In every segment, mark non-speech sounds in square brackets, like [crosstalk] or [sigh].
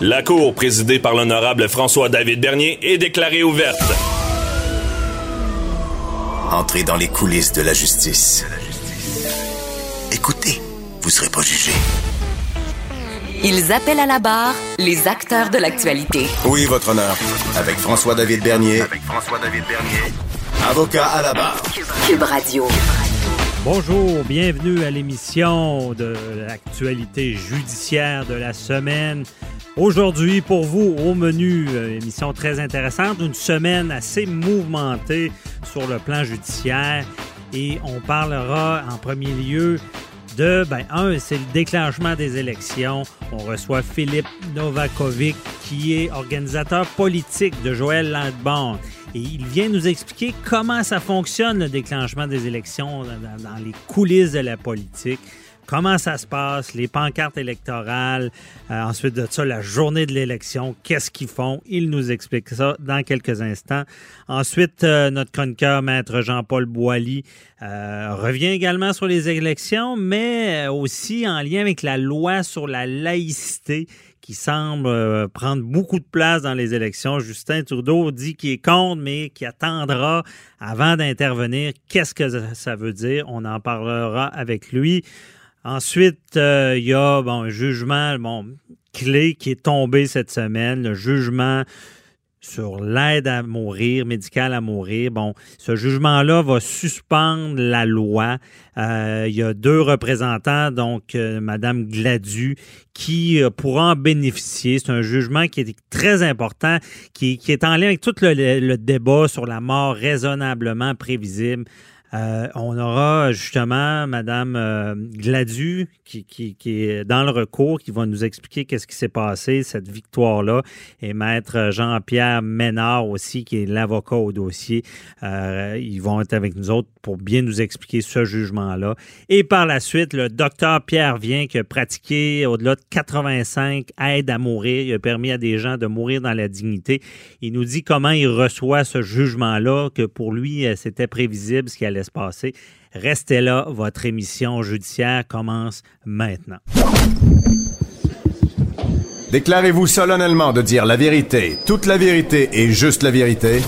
La cour présidée par l'honorable François-David Bernier est déclarée ouverte. Entrez dans les coulisses de la justice. Écoutez, vous serez pas jugé. Ils appellent à la barre les acteurs de l'actualité. Oui, votre honneur. Avec François-David Bernier. Avec François-David Bernier. Avocat à la barre. Cube Radio. Bonjour, bienvenue à l'émission de l'actualité judiciaire de la semaine. Aujourd'hui, pour vous, au menu, euh, émission très intéressante, une semaine assez mouvementée sur le plan judiciaire et on parlera en premier lieu de, ben, un, c'est le déclenchement des élections. On reçoit Philippe Novakovic, qui est organisateur politique de Joël Landborn. Et il vient nous expliquer comment ça fonctionne, le déclenchement des élections dans, les coulisses de la politique comment ça se passe, les pancartes électorales, euh, ensuite de ça, la journée de l'élection, qu'est-ce qu'ils font? Il nous explique ça dans quelques instants. Ensuite, euh, notre chroniqueur, maître Jean-Paul Boilly, euh, revient également sur les élections, mais aussi en lien avec la loi sur la laïcité qui semble prendre beaucoup de place dans les élections. Justin Trudeau dit qu'il est contre, mais qu'il attendra avant d'intervenir. Qu'est-ce que ça veut dire? On en parlera avec lui. Ensuite, euh, il y a un jugement bon, clé qui est tombé cette semaine, le jugement sur l'aide à mourir, médicale à mourir. Bon, ce jugement-là va suspendre la loi. Euh, il y a deux représentants, donc euh, Madame Gladu, qui pourra en bénéficier. C'est un jugement qui est très important, qui, est en lien avec tout le débat sur la mort raisonnablement prévisible. Euh, on aura justement Madame euh, Gladu qui, est dans le recours, qui va nous expliquer qu'est-ce qui s'est passé, cette victoire-là, et Maître Jean-Pierre Ménard aussi, qui est l'avocat au dossier. Euh, ils vont être avec nous autres pour bien nous expliquer ce jugement-là. Et par la suite, le docteur Pierre Vient, qui a pratiqué au-delà de 85 aides à mourir, il a permis à des gens de mourir dans la dignité. Il nous dit comment il reçoit ce jugement-là, que pour lui, c'était prévisible ce qui allait se passer. Restez là, votre émission judiciaire commence maintenant. Déclarez-vous solennellement de dire la vérité, toute la vérité et juste la vérité.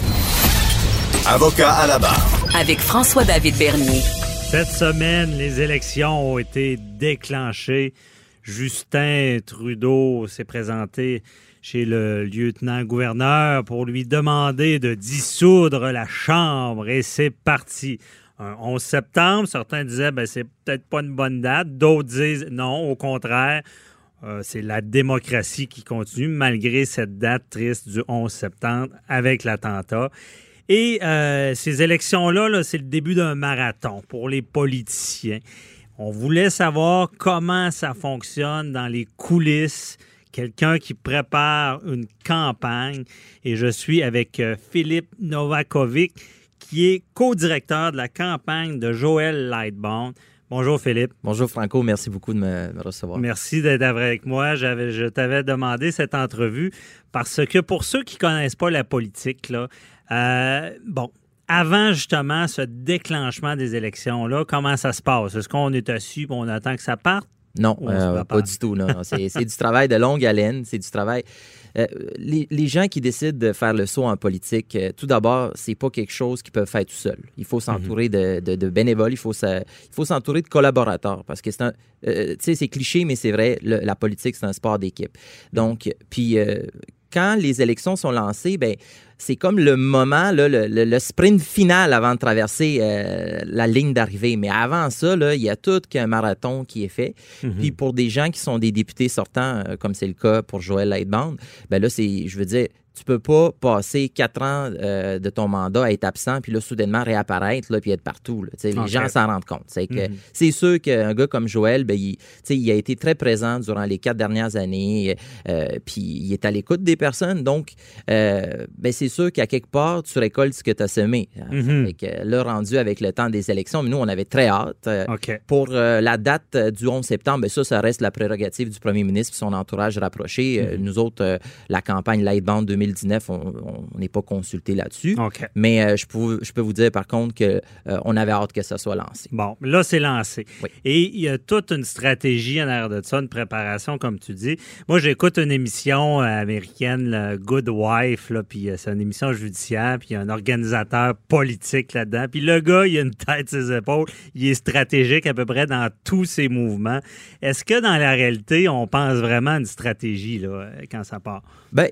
Avocat à la barre. Avec François-David Bernier. Cette semaine, les élections ont été déclenchées. Justin Trudeau s'est présenté chez le lieutenant-gouverneur pour lui demander de dissoudre la Chambre et c'est parti un 11 septembre. Certains disaient ben c'est peut-être pas une bonne date. D'autres disent non, au contraire. Euh, c'est la démocratie qui continue malgré cette date triste du 11 septembre avec l'attentat. Et euh, ces élections-là, -là, c'est le début d'un marathon pour les politiciens. On voulait savoir comment ça fonctionne dans les coulisses, quelqu'un qui prépare une campagne. Et je suis avec euh, Philippe Novakovic, qui est co-directeur de la campagne de Joël Lightbound. Bonjour Philippe. Bonjour Franco, merci beaucoup de me, recevoir. Merci d'être avec moi. J'avais, je t'avais demandé cette entrevue parce que pour ceux qui ne connaissent pas la politique, là, euh, bon, avant justement ce déclenchement des élections-là, comment ça se passe? Est-ce qu'on est assis et on attend que ça parte? Non, euh, pas du tout. Non. c'est, du travail de longue haleine. C'est du travail. Euh, les, gens qui décident de faire le saut en politique, euh, tout d'abord, c'est pas quelque chose qu'ils peuvent faire tout seul. Il faut s'entourer mhm. de, bénévoles, il faut, s'entourer de collaborateurs parce que c'est un, tu sais, c'est cliché, mais c'est vrai, la politique, c'est un sport d'équipe. Donc, puis quand les élections sont lancées, ben c'est comme le moment, le, sprint final avant de traverser euh, la ligne d'arrivée. Mais avant ça, il y a tout qu'un marathon qui est fait. Mhm. Puis pour des gens qui sont des députés sortants, euh, comme c'est le cas pour Joël Lightbound, ben là, c'est, je veux dire, Tu peux pas passer quatre ans euh, de ton mandat à être absent, puis là, soudainement réapparaître, là, puis être partout. là. Les gens s'en rendent compte. C'est que Mhm. c'est sûr qu'un gars comme Joël, ben, il, a été très présent durant les quatre dernières années, euh, puis il est à l'écoute des personnes. Donc, euh, ben, c'est sûr qu'à quelque part, tu récoltes ce que tu as semé. Fait que là, rendu avec le temps des élections, mais nous, on avait très hâte. pour la date du 11 septembre, ben ça, ça reste la prérogative du premier ministre et son entourage rapproché. Euh, nous autres, la campagne Lightbound 2019, on n'est pas consulté là-dessus. Mais euh, je, peux, je peux vous dire, par contre, qu'on on avait hâte que ça soit lancé. Bon, là, c'est lancé. Oui. Et il y a toute une stratégie en arrière de ça, une préparation, comme tu dis. Moi, j'écoute une émission euh, américaine, le Good Wife, là, puis euh, c'est une émission judiciaire, puis il y a un organisateur politique là-dedans. Puis le gars, il a une tête sur ses épaules, il est stratégique à peu près dans tous ses mouvements. Est-ce que dans la réalité, on pense vraiment à une stratégie là, euh, quand ça part? Ben,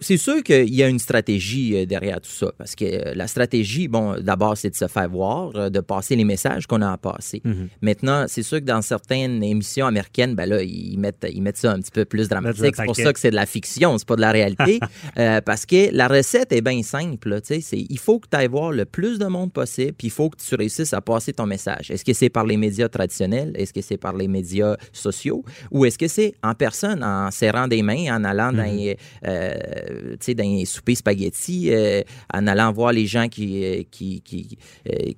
c'est sûr qu'il y a une stratégie euh, derrière tout ça. Parce que euh, la stratégie, bon, d'abord, c'est de se faire voir, euh, de passer les messages qu'on a à passer. Mhm. Maintenant, c'est sûr que dans certaines émissions américaines, ben là, ils mettent, ils mettent ça un petit peu plus dramatique. C'est pour ça que c'est de la fiction, c'est pas de la réalité. [laughs] Euh, parce que la recette est bien simple. là, tu sais, c'est- Il faut que tu ailles voir le plus de monde possible, puis il faut que tu réussisses à passer ton message. Est-ce que c'est par les médias traditionnels? Est-ce que c'est par les médias sociaux? Ou est-ce que c'est en personne, en serrant des mains, en allant dans, les, euh, tu sais, dans les soupers spaghettis, euh, en allant voir les gens qui, euh, qui, qui,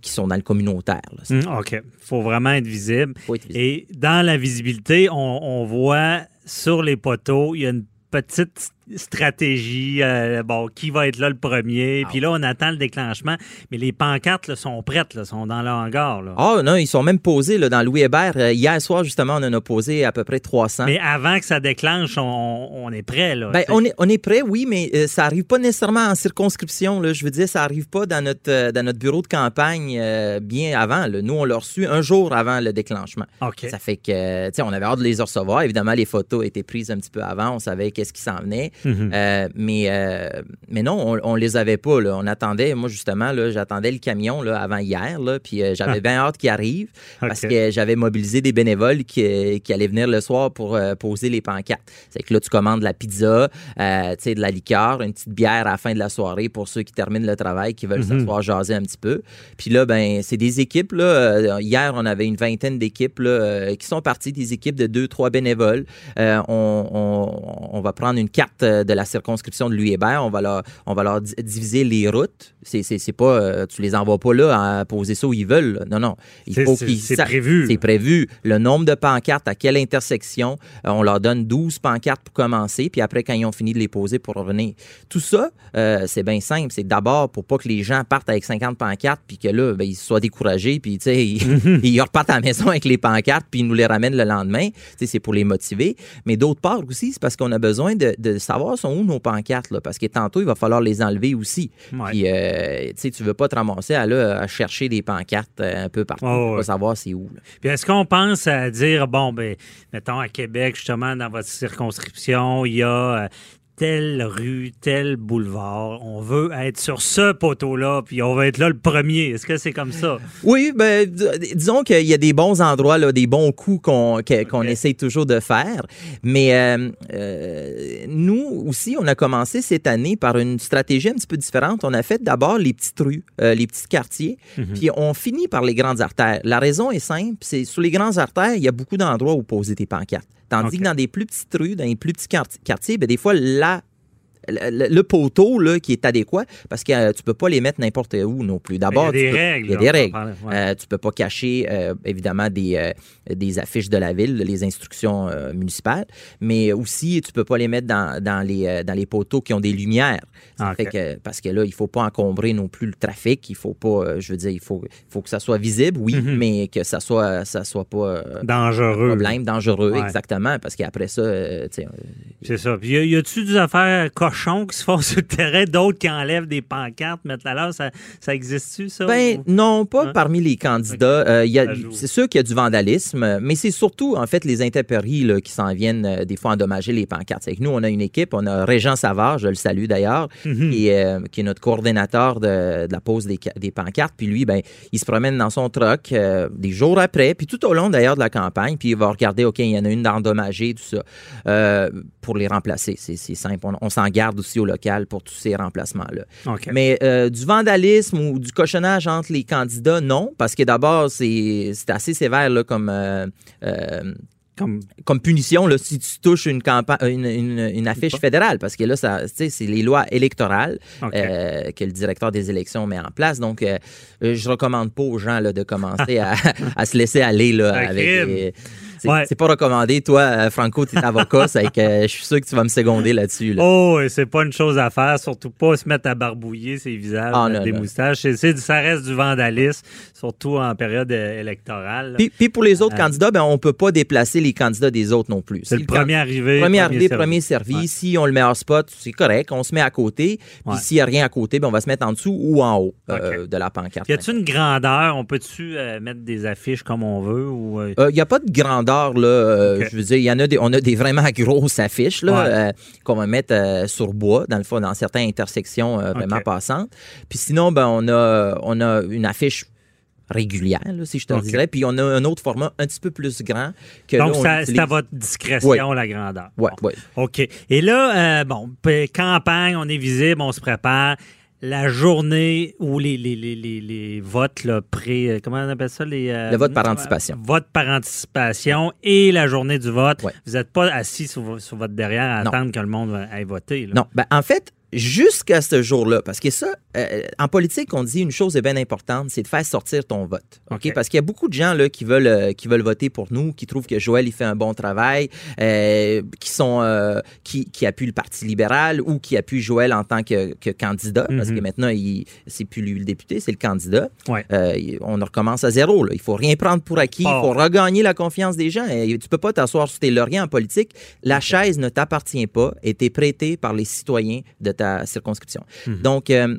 qui sont dans le communautaire? là. OK. Il faut vraiment être visible. faut être visible. Et dans la visibilité, on, on voit sur les poteaux, il y a une petite stratégie, euh, bon, qui va être là le premier. Ah Puis là, on attend le déclenchement. Mais les pancartes là, sont prêtes, là, sont dans le hangar. Ah non, ils sont même posés là, dans Louis Hébert. Euh, hier soir, justement, on en a posé à peu près 300. Mais avant que ça déclenche, on, on est prêt. Là, Ben, on, est, on est prêt, oui, mais euh, ça arrive pas nécessairement en circonscription. Là. Je veux dire, ça arrive pas dans notre, euh, dans notre bureau de campagne bien avant. là. Nous, on l'a reçu un jour avant le déclenchement. Ça fait que, tu sais, on avait hâte de les recevoir. Évidemment, les photos étaient prises un petit peu avant. On savait qu'est-ce qui s'en venait. Mhm. Euh, mais, euh, mais non, on, on les avait pas. Là. On attendait, moi, justement, là, j'attendais le camion là, avant hier. Là, puis euh, j'avais bien hâte qu'il arrive parce que j'avais mobilisé des bénévoles qui, qui allaient venir le soir pour poser les pancartes. C'est que là, tu commandes de la pizza, tu sais, de la liqueur, une petite bière à la fin de la soirée pour ceux qui terminent le travail, qui veulent Mhm. s'asseoir jaser un petit peu. Puis là, ben, c'est des équipes. Là, hier, on avait une vingtaine d'équipes qui sont parties, des équipes de deux, trois bénévoles. On, on- on va prendre une carte euh, de la circonscription de Louis Hébert. On va leur, on va leur di- diviser les routes. C'est, c'est, c'est pas, euh, tu les envoies pas là à poser ça où ils veulent. Non, non. Il C'est- faut qu'ils c'est prévu. C'est prévu. Le nombre de pancartes, à quelle intersection. Euh, on leur donne 12 pancartes pour commencer, puis après, quand ils ont fini de les poser pour revenir. Tout ça, euh, c'est bien simple. C'est d'abord pour pas que les gens partent avec 50 pancartes, puis que là, ben, ils soient découragés, puis tu sais, ils, [laughs] ils repartent à la maison avec les pancartes, puis ils nous les ramènent le lendemain. C'est pour les motiver. Mais d'autre part aussi, c'est parce qu'on a besoin de, de savoir sont où nos pancartes, là, parce que tantôt, il va falloir les enlever aussi. Ouais. Puis, euh, tu sais, tu veux pas te ramasser à, là, à chercher des pancartes euh, un peu partout ouais. pas savoir c'est où. là. Puis est-ce qu'on pense à dire, bon, ben, mettons à Québec, justement, dans votre circonscription, il y a euh, telle rue, tel boulevard, on veut être sur ce poteau-là, puis on va être là le premier. Est-ce que c'est comme ça? Oui, ben, disons qu'il y a des bons endroits, là, des bons coups qu'on Ok. essaye toujours de faire. Mais euh, euh, nous aussi, on a commencé cette année par une stratégie un petit peu différente. On a fait d'abord les petites rues, euh, les petits quartiers, puis on finit par les grandes artères. La raison est simple, c'est sur les grandes artères, il y a beaucoup d'endroits où poser tes pancartes. Tandis que dans des plus petites rues, dans les plus petits quart- quartiers, ben, des fois, la le, le poteau là, qui est adéquat parce que euh, tu peux pas les mettre n'importe où non plus. D'abord, Ben, Il y a des peux- règles, Il y a des règles. ouais. Euh, tu peux pas cacher euh, évidemment des, euh, des affiches de la ville, les instructions municipales, mais aussi tu peux pas les mettre dans, dans les, dans les poteaux qui ont des lumières. Ça fait que, parce que là, il faut pas encombrer non plus le trafic. Il faut pas, je veux dire, il faut, faut que ça soit visible, oui, Mhm. mais que ça soit, ça soit pas Dangereux. problème, dangereux, Ouais. exactement, parce qu'après ça, C'est ça. Puis y a- y a-tu des affaires cochons qui se font [laughs] sur le terrain, d'autres qui enlèvent des pancartes, mettent la là, ça, ça existe-tu, ça? Ben, ou- non, pas Hein? parmi les candidats. Euh, il y a- c'est sûr qu'il y a du vandalisme, mais c'est surtout, en fait, les intempéries là, qui s'en viennent euh, des fois endommager les pancartes. C'est que nous, on a une équipe, on a Régent Savard, je le salue d'ailleurs, Mhm. qui, est, euh, qui est notre coordonnateur de, de la pose des, ca- des pancartes. Puis lui, ben, il se promène dans son truck euh, des jours après, puis tout au long d'ailleurs de la campagne, puis il va regarder, OK, il y en a une d'endommagée, tout ça, euh, pour les remplacer. C'est c'est simple. On, on s'engage garde aussi au local pour tous ces remplacements-là. Mais euh, du vandalisme ou du cochonnage entre les candidats, non, parce que d'abord, c'est assez sévère là, comme, euh, euh, Comme, comme punition là, si tu touches une, campa- une, une- une affiche fédérale, parce que là, c'est les lois électorales euh, que le directeur des élections met en place. Donc, euh, je recommande pas aux gens là, de commencer à, [laughs] à se laisser aller là, avec. les- c'est Ouais. pas recommandé. Toi, euh, Franco, tu es avocat, [laughs] c'est que euh, je suis sûr que tu vas me seconder là-dessus. là. Oh, et c'est pas une chose à faire, surtout pas se mettre à barbouiller ses visages, Ah, non, des non. moustaches. C'est- ça reste du vandalisme, surtout en période euh, électorale. Puis, puis pour les autres Euh, candidats, ben, on peut pas déplacer les candidats des autres non plus. c'est Si le premier arrivé. Premier arrivé, premier servi. Ouais. Si on le met hors spot, c'est correct. On se met à côté. Puis s'il n'y a rien à côté, ben, on va se mettre en dessous ou en haut euh, de la pancarte. Y a-tu une grandeur? On peut-tu euh, mettre des affiches comme on veut? Ou, euh, Il n'y a pas de grandeur, là. euh. Je veux dire, y en a des, on a des vraiment [laughs] grosses affiches, là, Ouais. euh, qu'on va mettre euh, sur bois, dans le fond, dans certaines intersections vraiment passantes. Puis sinon, ben, on a, on a une affiche régulière, là, si je te OK. dirais. Puis on a un autre format un petit peu plus grand que Donc, c'est à votre discrétion, la grandeur. Bon. ouais. OK. Et là, euh, bon, campagne, on est visible, on se prépare. La journée où les, les, les, les, les votes là, pré... euh, Comment on appelle ça? Les, euh, Le vote par anticipation. Vote par anticipation et la journée du vote. Ouais. Vous n'êtes pas assis sur, sur votre derrière à Non. attendre que le monde aille voter. là. Non, ben, en fait, jusqu'à ce jour-là, parce que ça, euh, en politique, on dit une chose est bien importante, c'est de faire sortir ton vote. OK? Parce qu'il y a beaucoup de gens là, qui, veulent, euh, qui veulent voter pour nous, qui trouvent que Joël il fait un bon travail, euh, qui sont qui, qui appuient le Parti libéral ou qui appuient Joël en tant que, que candidat, parce que Mhm. maintenant, c'est plus lui le député, c'est le candidat. Ouais. On recommence à zéro. Là. Il faut rien prendre pour acquis. Il Oh. faut regagner la confiance des gens. Et tu peux pas t'asseoir sur tes lauriers en politique. La chaise ne t'appartient pas et t'es prêtée par les citoyens de ta circonscription. Mhm. Donc, euh,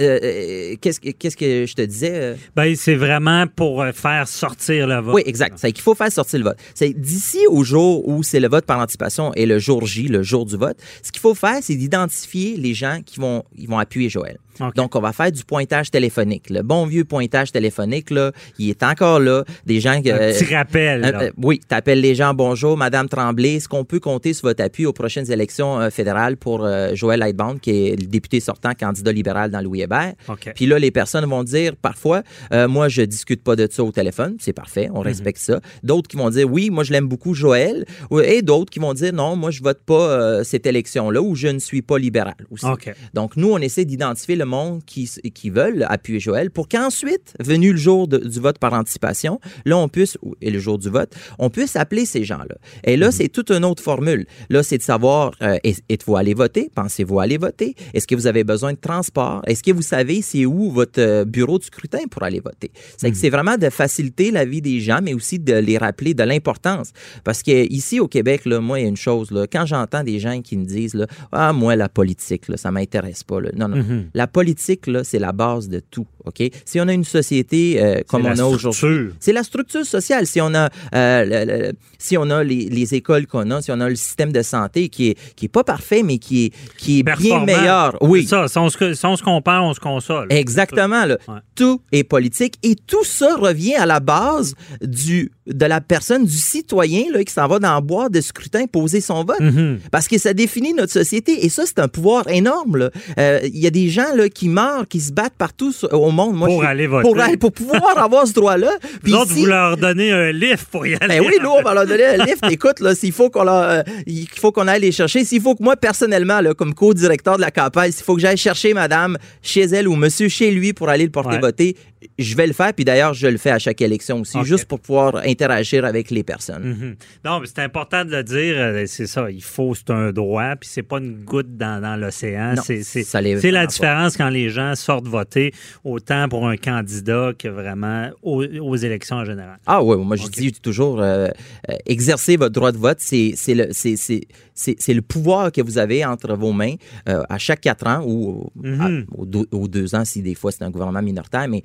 euh, euh, qu'est-ce que- je te disais? Ben, c'est vraiment pour faire sortir le vote. Oui, exact. C'est qu'il faut faire sortir le vote. C'est d'ici au jour où c'est le vote par anticipation et le jour J, le jour du vote, ce qu'il faut faire, c'est d'identifier les gens qui vont, ils vont appuyer Joël. Donc, on va faire du pointage téléphonique. Le bon vieux pointage téléphonique, là, il est encore là. Des gens. Un petit rappel. Euh, euh, oui, tu appelles les gens, bonjour, Madame Tremblay. Est-ce qu'on peut compter sur votre appui aux prochaines élections euh, fédérales pour euh, Joël Lightbound, qui est le député sortant, candidat libéral dans Louis Hébert? OK. Puis là, les personnes vont dire parfois, euh, moi, je discute pas de ça au téléphone, c'est parfait, Mhm. on respecte ça. D'autres qui vont dire, oui, moi, je l'aime beaucoup, Joël. Et d'autres qui vont dire, non, moi, je vote pas euh, cette élection-là ou je ne suis pas libéral aussi. Donc, nous, on essaie d'identifier le monde qui, qui veulent appuyer Joël pour qu'ensuite, venu le jour de- du vote par anticipation, là, on puisse, et le jour du vote, on puisse appeler ces gens-là. Et là, c'est toute une autre formule. Là, c'est de savoir, euh, êtes-vous allé voter? Pensez-vous aller voter? Est-ce que vous avez besoin de transport? Est-ce que vous savez c'est où votre euh, bureau de scrutin pour aller voter? C'est que c'est vraiment de faciliter la vie des gens, mais aussi de les rappeler de l'importance. Parce que ici, au Québec, là, moi, il y a une chose, là, quand j'entends des gens qui me disent, là, ah, moi, la politique, là, ça m'intéresse pas. là. Non, non. Mhm. La politique, là, c'est la base de tout. OK? Si on a une société euh, comme on a aujourd'hui. structure. C'est la structure sociale. Si on a, euh, le- le- si on a les, les écoles qu'on a, si on a le système de santé qui est, qui est pas parfait, mais qui est, qui est bien meilleur. Oui. Ça, si on, se, si on se compare, on se console. Exactement. Là. Ouais. Tout est politique et tout ça revient à la base du, de la personne, du citoyen là, qui s'en va dans le bois de scrutin poser son vote. Mhm. Parce que ça définit notre société et ça, c'est un pouvoir énorme. là. Euh, Il y a des gens là, qui meurent, qui se battent partout sur- au monde. Moi, Pour je aller voter. Pour, pouvoir [laughs] avoir ce droit-là. Puis Vous autres, ici- vous leur donnez un lift pour y aller. ben oui, nous, on va leur donner un lift. Écoute, là, s'il faut qu'on leur, euh, il faut qu'on aille les chercher, s'il faut que moi, personnellement, là, comme co-directeur de la campagne, s'il faut que j'aille chercher madame chez elle ou monsieur chez lui pour aller le porter Ouais. voter, je vais le faire. Puis d'ailleurs, je le fais à chaque élection aussi, juste pour pouvoir interagir avec les personnes. Mhm. Non, mais c'est important de le dire. euh, C'est ça, il faut, c'est un droit, puis c'est pas une goutte dans, dans l'océan. C'est la pas. différence quand les gens sortent voter, autant pour un candidat que vraiment aux, aux élections en général. Ah oui, moi je dis toujours, euh, euh, exercer votre droit de vote, c'est c'est le, c'est- c'est- c'est- c'est le pouvoir que vous avez entre vos mains euh, à chaque quatre ans ou Mhm. à- aux, deux, aux deux ans si des fois c'est un gouvernement minoritaire, mais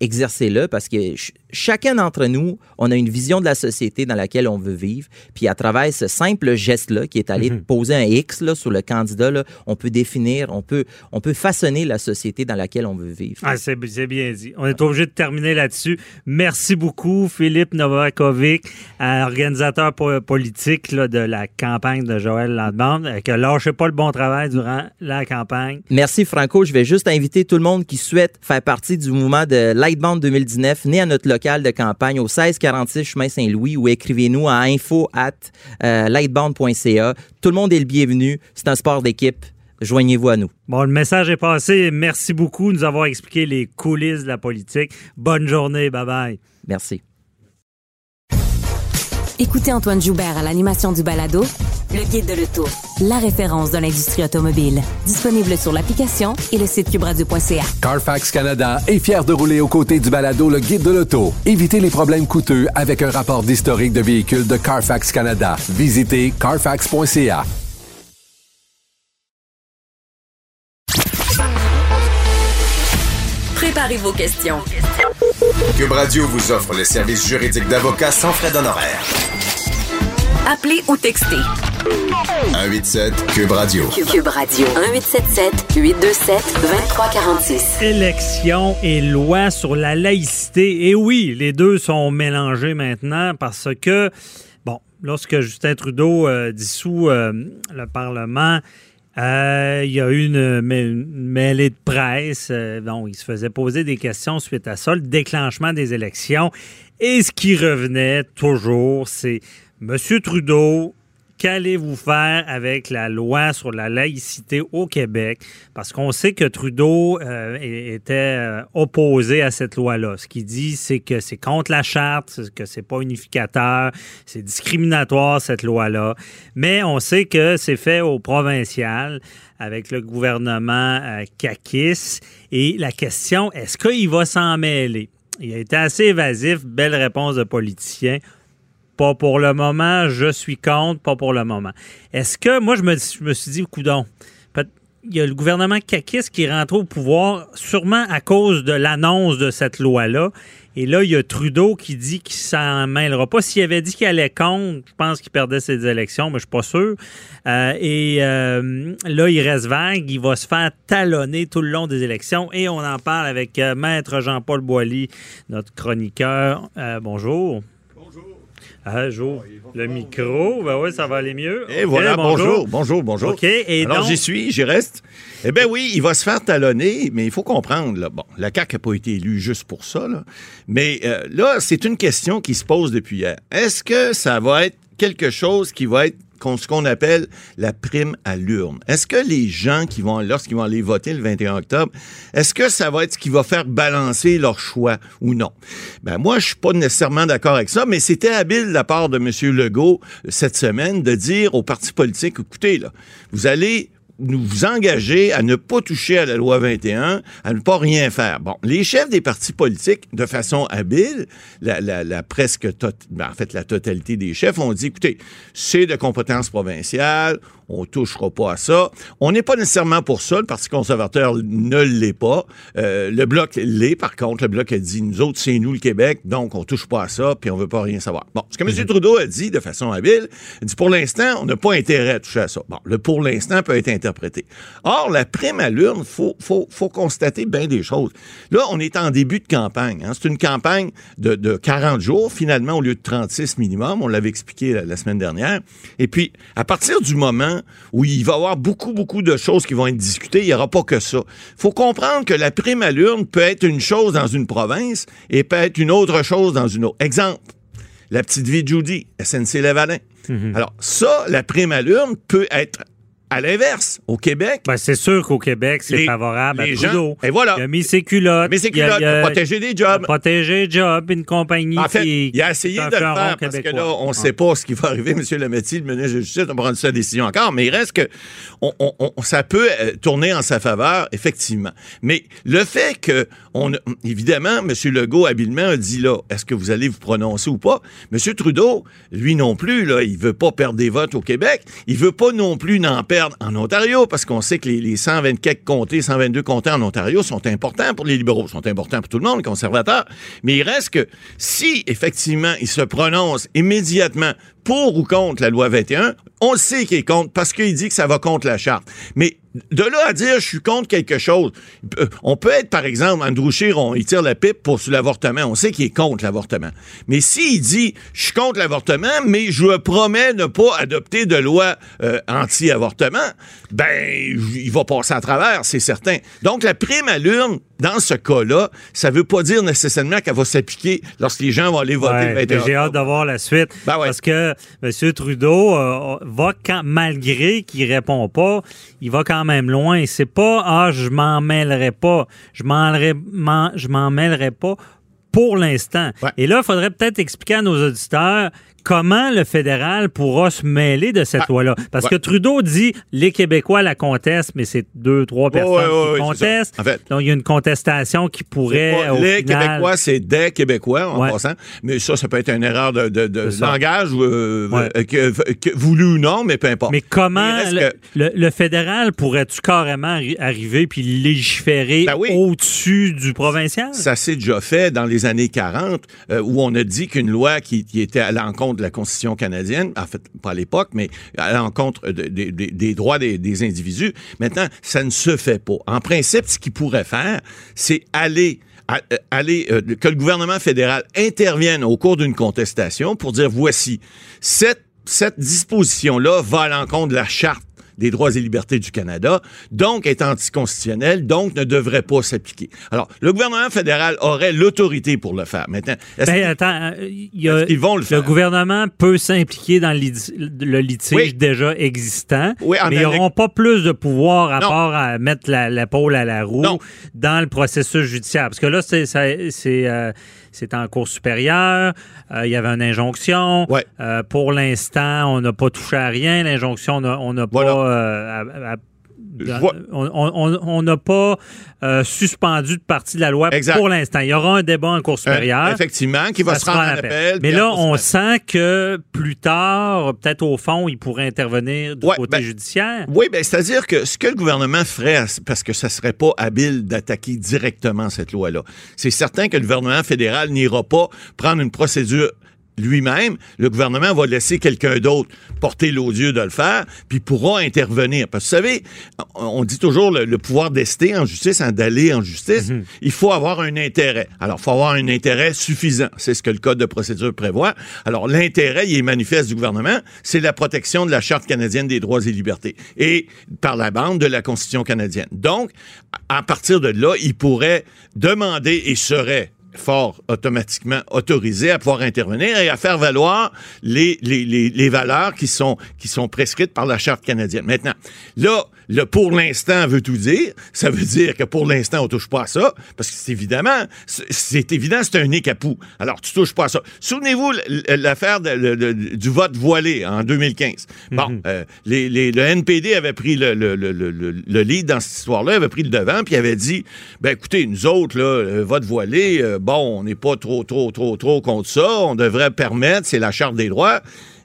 exercez-le parce que ch- chacun d'entre nous, on a une vision de la société dans laquelle on veut vivre. Puis à travers ce simple geste-là, qui est aller poser un X là, sur le candidat, là, on peut définir, on peut, on peut façonner la société dans laquelle on veut vivre. Ah, c'est bien dit. On est obligé de terminer là-dessus. Merci beaucoup, Philippe Novakovic, euh, organisateur po- politique là, de la campagne de Joël Landebande, euh, qui a lâché pas le bon travail durant la campagne. Merci Franco. Je vais juste inviter tout le monde qui souhaite faire partie du mouvement de Lightband 2019, né à notre local de campagne au 1646 chemin Saint-Louis ou écrivez-nous à info at euh, lightband.ca. Tout le monde est le bienvenu. C'est un sport d'équipe. Joignez-vous à nous. Bon, le message est passé. Merci beaucoup de nous avoir expliqué les coulisses de la politique. Bonne journée. Bye-bye. Merci. Écoutez Antoine Joubert à l'animation du balado Le Guide de l'Auto, la référence de l'industrie automobile. Disponible sur l'application et le site cubradio.ca. Carfax Canada est fier de rouler aux côtés du balado Le Guide de l'auto. Évitez les problèmes coûteux avec un rapport d'historique de véhicules de Carfax Canada. Visitez carfax.ca. Préparez vos questions. Cube Radio vous offre les services juridiques d'avocats sans frais d'honoraires. Appelez ou textez 187 Cube Radio. Cube Radio 1877 827 2346. Élection et loi sur la laïcité. Et oui, les deux sont mélangés maintenant parce que, bon, lorsque Justin Trudeau euh, dissout euh, le Parlement, euh, il y a eu une, mê- une mêlée de presse. euh, bon, il se faisait poser des questions suite à ça, le déclenchement des élections. Et ce qui revenait toujours, c'est Monsieur Trudeau, qu'allez-vous faire avec la loi sur la laïcité au Québec? Parce qu'on sait que Trudeau euh, était euh, opposé à cette loi-là. Ce qu'il dit, c'est que c'est contre la charte, que c'est pas unificateur, c'est discriminatoire, cette loi-là. Mais on sait que c'est fait au provincial avec le gouvernement euh. Et la question, est-ce qu'il va s'en mêler? Il a été assez évasif, belle réponse de politicien. Pas pour le moment, je suis contre, pas pour le moment. Est-ce que, moi, je me, je me suis dit, coudon, il y a le gouvernement Kakis qui est rentré au pouvoir sûrement à cause de l'annonce de cette loi-là. Et là, il y a Trudeau qui dit qu'il s'en mêlera pas. S'il avait dit qu'il allait contre, je pense qu'il perdait ses élections, mais je suis pas sûr. Euh, et euh, là, il reste vague. Il va se faire talonner tout le long des élections. Et on en parle avec euh, Maître Jean-Paul Boilly, notre chroniqueur. Bonjour. Ah, Jo, le micro, ben oui, ça va aller mieux. Et Ok, voilà, bonjour, bonjour, bonjour. OK, et Alors, donc- j'y suis, j'y reste. Eh bien oui, il va se faire talonner, mais il faut comprendre, là, bon, la CAQ n'a pas été élue juste pour ça, là. mais euh, là, c'est une question qui se pose depuis hier. Est-ce que ça va être quelque chose qui va être ce qu'on appelle la prime à l'urne. Est-ce que les gens qui vont, lorsqu'ils vont aller voter le 21 octobre, est-ce que ça va être ce qui va faire balancer leur choix ou non? Ben, moi, je suis pas nécessairement d'accord avec ça, mais c'était habile de la part de M. Legault euh, cette semaine de dire aux partis politiques, écoutez, vous allez nous vous engager à ne pas toucher à la loi 21, à ne pas rien faire. Bon, les chefs des partis politiques, de façon habile, la, presque, ben, en fait, la totalité des chefs ont dit, écoutez, c'est de compétence provinciale, on touchera pas à ça. On n'est pas nécessairement pour ça. Le Parti conservateur ne l'est pas. Euh, le Bloc l'est, par contre. Le Bloc a dit, nous autres, c'est nous le Québec, donc on touche pas à ça, puis on veut pas rien savoir. Bon, ce que M. Trudeau a dit de façon habile, il dit, pour l'instant, on n'a pas intérêt à toucher à ça. Bon, le pour l'instant peut être interprété. Or, la prime à l'urne, faut, faut, faut constater bien des choses. Là, on est en début de campagne. hein. C'est une campagne de, de 40 jours, finalement, au lieu de 36 minimum. On l'avait expliqué la, la semaine dernière. Et puis, à partir du moment où il va y avoir beaucoup, beaucoup de choses qui vont être discutées, il n'y aura pas que ça. faut comprendre que la prime à l'urne peut être une chose dans une province et peut être une autre chose dans une autre. Exemple, la petite vie de Judy, SNC-Lavalin. Alors, ça, la prime à l'urne peut être à l'inverse. Au Québec, Ben, c'est sûr qu'au Québec, c'est favorable les à gens- Trudeau. et voilà. Il a mis ses culottes. mais c'est Il a- il a- a protégé des il a jobs. protégé le job, une compagnie En fait, qui il a essayé de le faire parce que là, on ne Ah. sait pas ce qui va arriver, M. Lametti, le ministre de la Justice, on va prendre sa décision encore, mais il reste que on, on- on- ça peut euh, tourner en sa faveur, effectivement. Mais le fait que, on, évidemment, M. Legault, habilement, a dit là, est-ce que vous allez vous prononcer ou pas? M. Trudeau, lui non plus, là, il veut pas perdre des votes au Québec. Il veut pas non plus n'en perdre en Ontario, parce qu'on sait que les, les 124 comtés, 122 comtés en Ontario sont importants pour les libéraux, sont importants pour tout le monde, les conservateurs. Mais il reste que si, effectivement, ils se prononcent immédiatement pour ou contre la loi 21, on le sait qu'il est contre parce qu'il dit que ça va contre la charte. Mais de là à dire je suis contre quelque chose, euh, on peut être, par exemple, Andrew Scheer, on, il tire la pipe pour l'avortement. On sait qu'il est contre l'avortement. Mais s'il dit je suis contre l'avortement, mais je me promets ne pas adopter de loi euh, anti-avortement, ben, il va passer à travers, c'est certain. Donc, la prime à l'urne, dans ce cas-là, ça veut pas dire nécessairement qu'elle va s'appliquer lorsque les gens vont aller voter Ouais, le 21 J'ai hâte de voir la suite. Ben ouais. Parce que M. Trudeau euh, va quand, malgré qu'il répond pas, il va quand même loin. C'est pas ah je m'en mêlerai pas, je m'en m'en- je m'en mêlerai pas pour l'instant. Ouais. Et là, il faudrait peut-être expliquer à nos auditeurs comment le fédéral pourra se mêler de cette Ah, loi-là? Parce ouais. que Trudeau dit les Québécois la contestent, mais c'est deux, trois personnes ouais, ouais, qui ouais, ça. contestent. En fait. Donc, il y a une contestation qui pourrait, pas au les final- Québécois, c'est des Québécois, en passant. Mais ça, ça peut être une erreur de, de- langage, euh, euh, que, que- voulu ou non, mais peu importe. Mais comment le, que- le- le fédéral pourrait-tu carrément arri- arriver puis légiférer Ben oui. au-dessus du provincial? Ça s'est déjà fait dans les années 40, euh, où on a dit qu'une loi qui, qui était à l'encontre de la Constitution canadienne, en fait, pas à l'époque, mais à l'encontre de- de- de- des droits des, individus, maintenant, ça ne se fait pas. En principe, ce qu'il pourrait faire, c'est aller euh, aller, euh, que le gouvernement fédéral intervienne au cours d'une contestation pour dire voici, cette, cette disposition-là va à l'encontre de la charte des droits et libertés du Canada, donc est anticonstitutionnelle, donc ne devrait pas s'appliquer. Alors, le gouvernement fédéral aurait l'autorité pour le faire. Maintenant, est-ce Ben, attends, euh, il y a- Est-ce qu'ils vont le faire? gouvernement peut s'impliquer dans le lit- le litige Oui. déjà existant, Oui, mais ils n'auront pas plus de pouvoir à Non. part à mettre la- l'épaule à la roue Non. dans le processus judiciaire. Parce que là, c'est euh, c'est en cours supérieure, euh, il y avait une injonction. Ouais. Euh, pour l'instant, on n'a pas touché à rien. L'injonction, on n'a- Voilà. pas... euh, à- à- vois- on n'a pas euh, suspendu de partie de la loi Exact. pour l'instant. Il y aura un débat en cour supérieure. Euh, effectivement, qui va se rendre en appel. appel. Mais là, on sent que plus tard, peut-être au fond, il pourrait intervenir du Ouais, côté ben, judiciaire. Oui, ben, c'est-à-dire que ce que le gouvernement ferait, parce que ça serait pas habile d'attaquer directement cette loi-là, c'est certain que le gouvernement fédéral n'ira pas prendre une procédure lui-même, le gouvernement va laisser quelqu'un d'autre porter l'odieux de le faire, puis pourra intervenir. Parce que vous savez, on dit toujours le, le pouvoir d'ester en justice, hein, d'aller en justice, il faut avoir un intérêt. Alors, il faut avoir un intérêt suffisant. C'est ce que le Code de procédure prévoit. Alors, l'intérêt, il est manifeste du gouvernement, c'est la protection de la Charte canadienne des droits et libertés et, par la bande, de la Constitution canadienne. Donc, à partir de là, il pourrait demander et serait fort automatiquement autorisé à pouvoir intervenir et à faire valoir les, les, les, valeurs qui sont, qui sont prescrites par la Charte canadienne. Maintenant, là, le pour l'instant veut tout dire. Ça veut dire que pour l'instant, on touche pas à ça, parce que c'est évidemment, c'est- évident, c'est un nez capou. Alors, tu touches pas à ça. Souvenez-vous l'affaire du vote voilé en 2015. Bon, euh, les, les- le NPD avait pris le, le, le, le, le- le lead dans cette histoire-là, avait pris le devant, puis avait dit, ben écoutez, nous autres, là, le vote voilé, euh, bon, on n'est pas trop, trop, trop, trop contre ça. On devrait permettre, c'est la Charte des droits.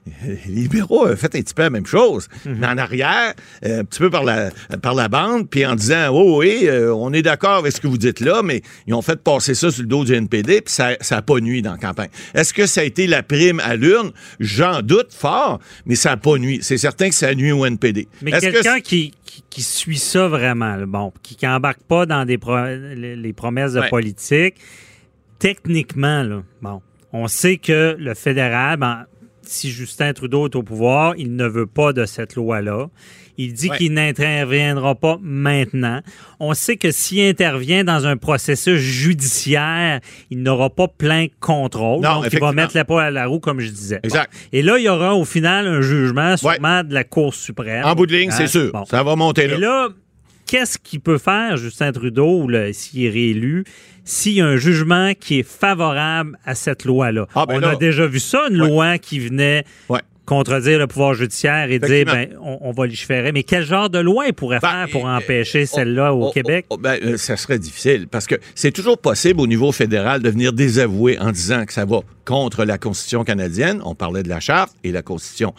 [laughs] Les libéraux avaient fait un petit peu la même chose. Mais en arrière, euh, un petit peu par la, par la bande, puis en disant Oh oui, euh, on est d'accord avec ce que vous dites là, mais ils ont fait passer ça sur le dos du NPD, puis ça n'a pas nuit dans la campagne. Est-ce que ça a été la prime à l'urne? J'en doute fort, mais ça n'a pas nuit. C'est certain que ça a nuit au NPD. Mais que quelqu'un qui, qui, qui suit ça vraiment, bon, qui n'embarque pas dans des pro- les, les promesses de Ouais. politique, techniquement, là, bon, on sait que le fédéral, ben, si Justin Trudeau est au pouvoir, il ne veut pas de cette loi-là. Il dit Ouais. qu'il n'interviendra pas maintenant. On sait que s'il intervient dans un processus judiciaire, il n'aura pas plein contrôle. Non, donc, il va mettre la peau à la roue, comme je disais. Exact. Bon. Et là, il y aura au final un jugement sûrement de la Cour suprême. En bout de ligne, Hein? c'est sûr. Bon. Ça va monter là. Et là, qu'est-ce qu'il peut faire, Justin Trudeau, s'il est réélu, s'il y a un jugement qui est favorable à cette loi-là? Ah, ben On là- a déjà vu ça, une Ouais. loi qui venait Ouais. contredire le pouvoir judiciaire et dire, ben, on, on va légiférer. Mais quel genre de loi il pourrait Ben, faire pour euh, empêcher oh, celle-là au oh, Québec? oh, oh, ben, euh, ça serait difficile parce que c'est toujours possible au niveau fédéral de venir désavouer en disant que ça va contre la Constitution canadienne. On parlait de la Charte et la Constitution.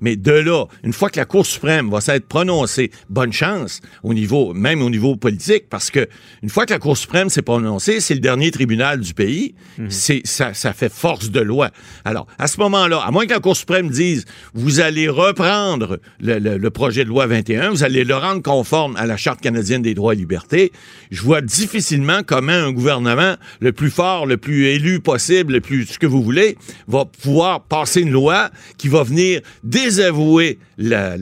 Mais de là, une fois que la Cour suprême va s'être prononcée, bonne chance au niveau, même au niveau politique, parce que une fois que la Cour suprême s'est prononcée, c'est le dernier tribunal du pays. C'est ça, ça fait force de loi. Alors, à ce moment-là, à moins que la Cour suprême dise, vous allez reprendre le, le- le projet de loi 21, vous allez le rendre conforme à la Charte canadienne des droits et libertés, je vois difficilement comment un gouvernement le plus fort, le plus élu possible, le plus ce que vous voulez, va pouvoir passer une loi qui va venir désavouer la,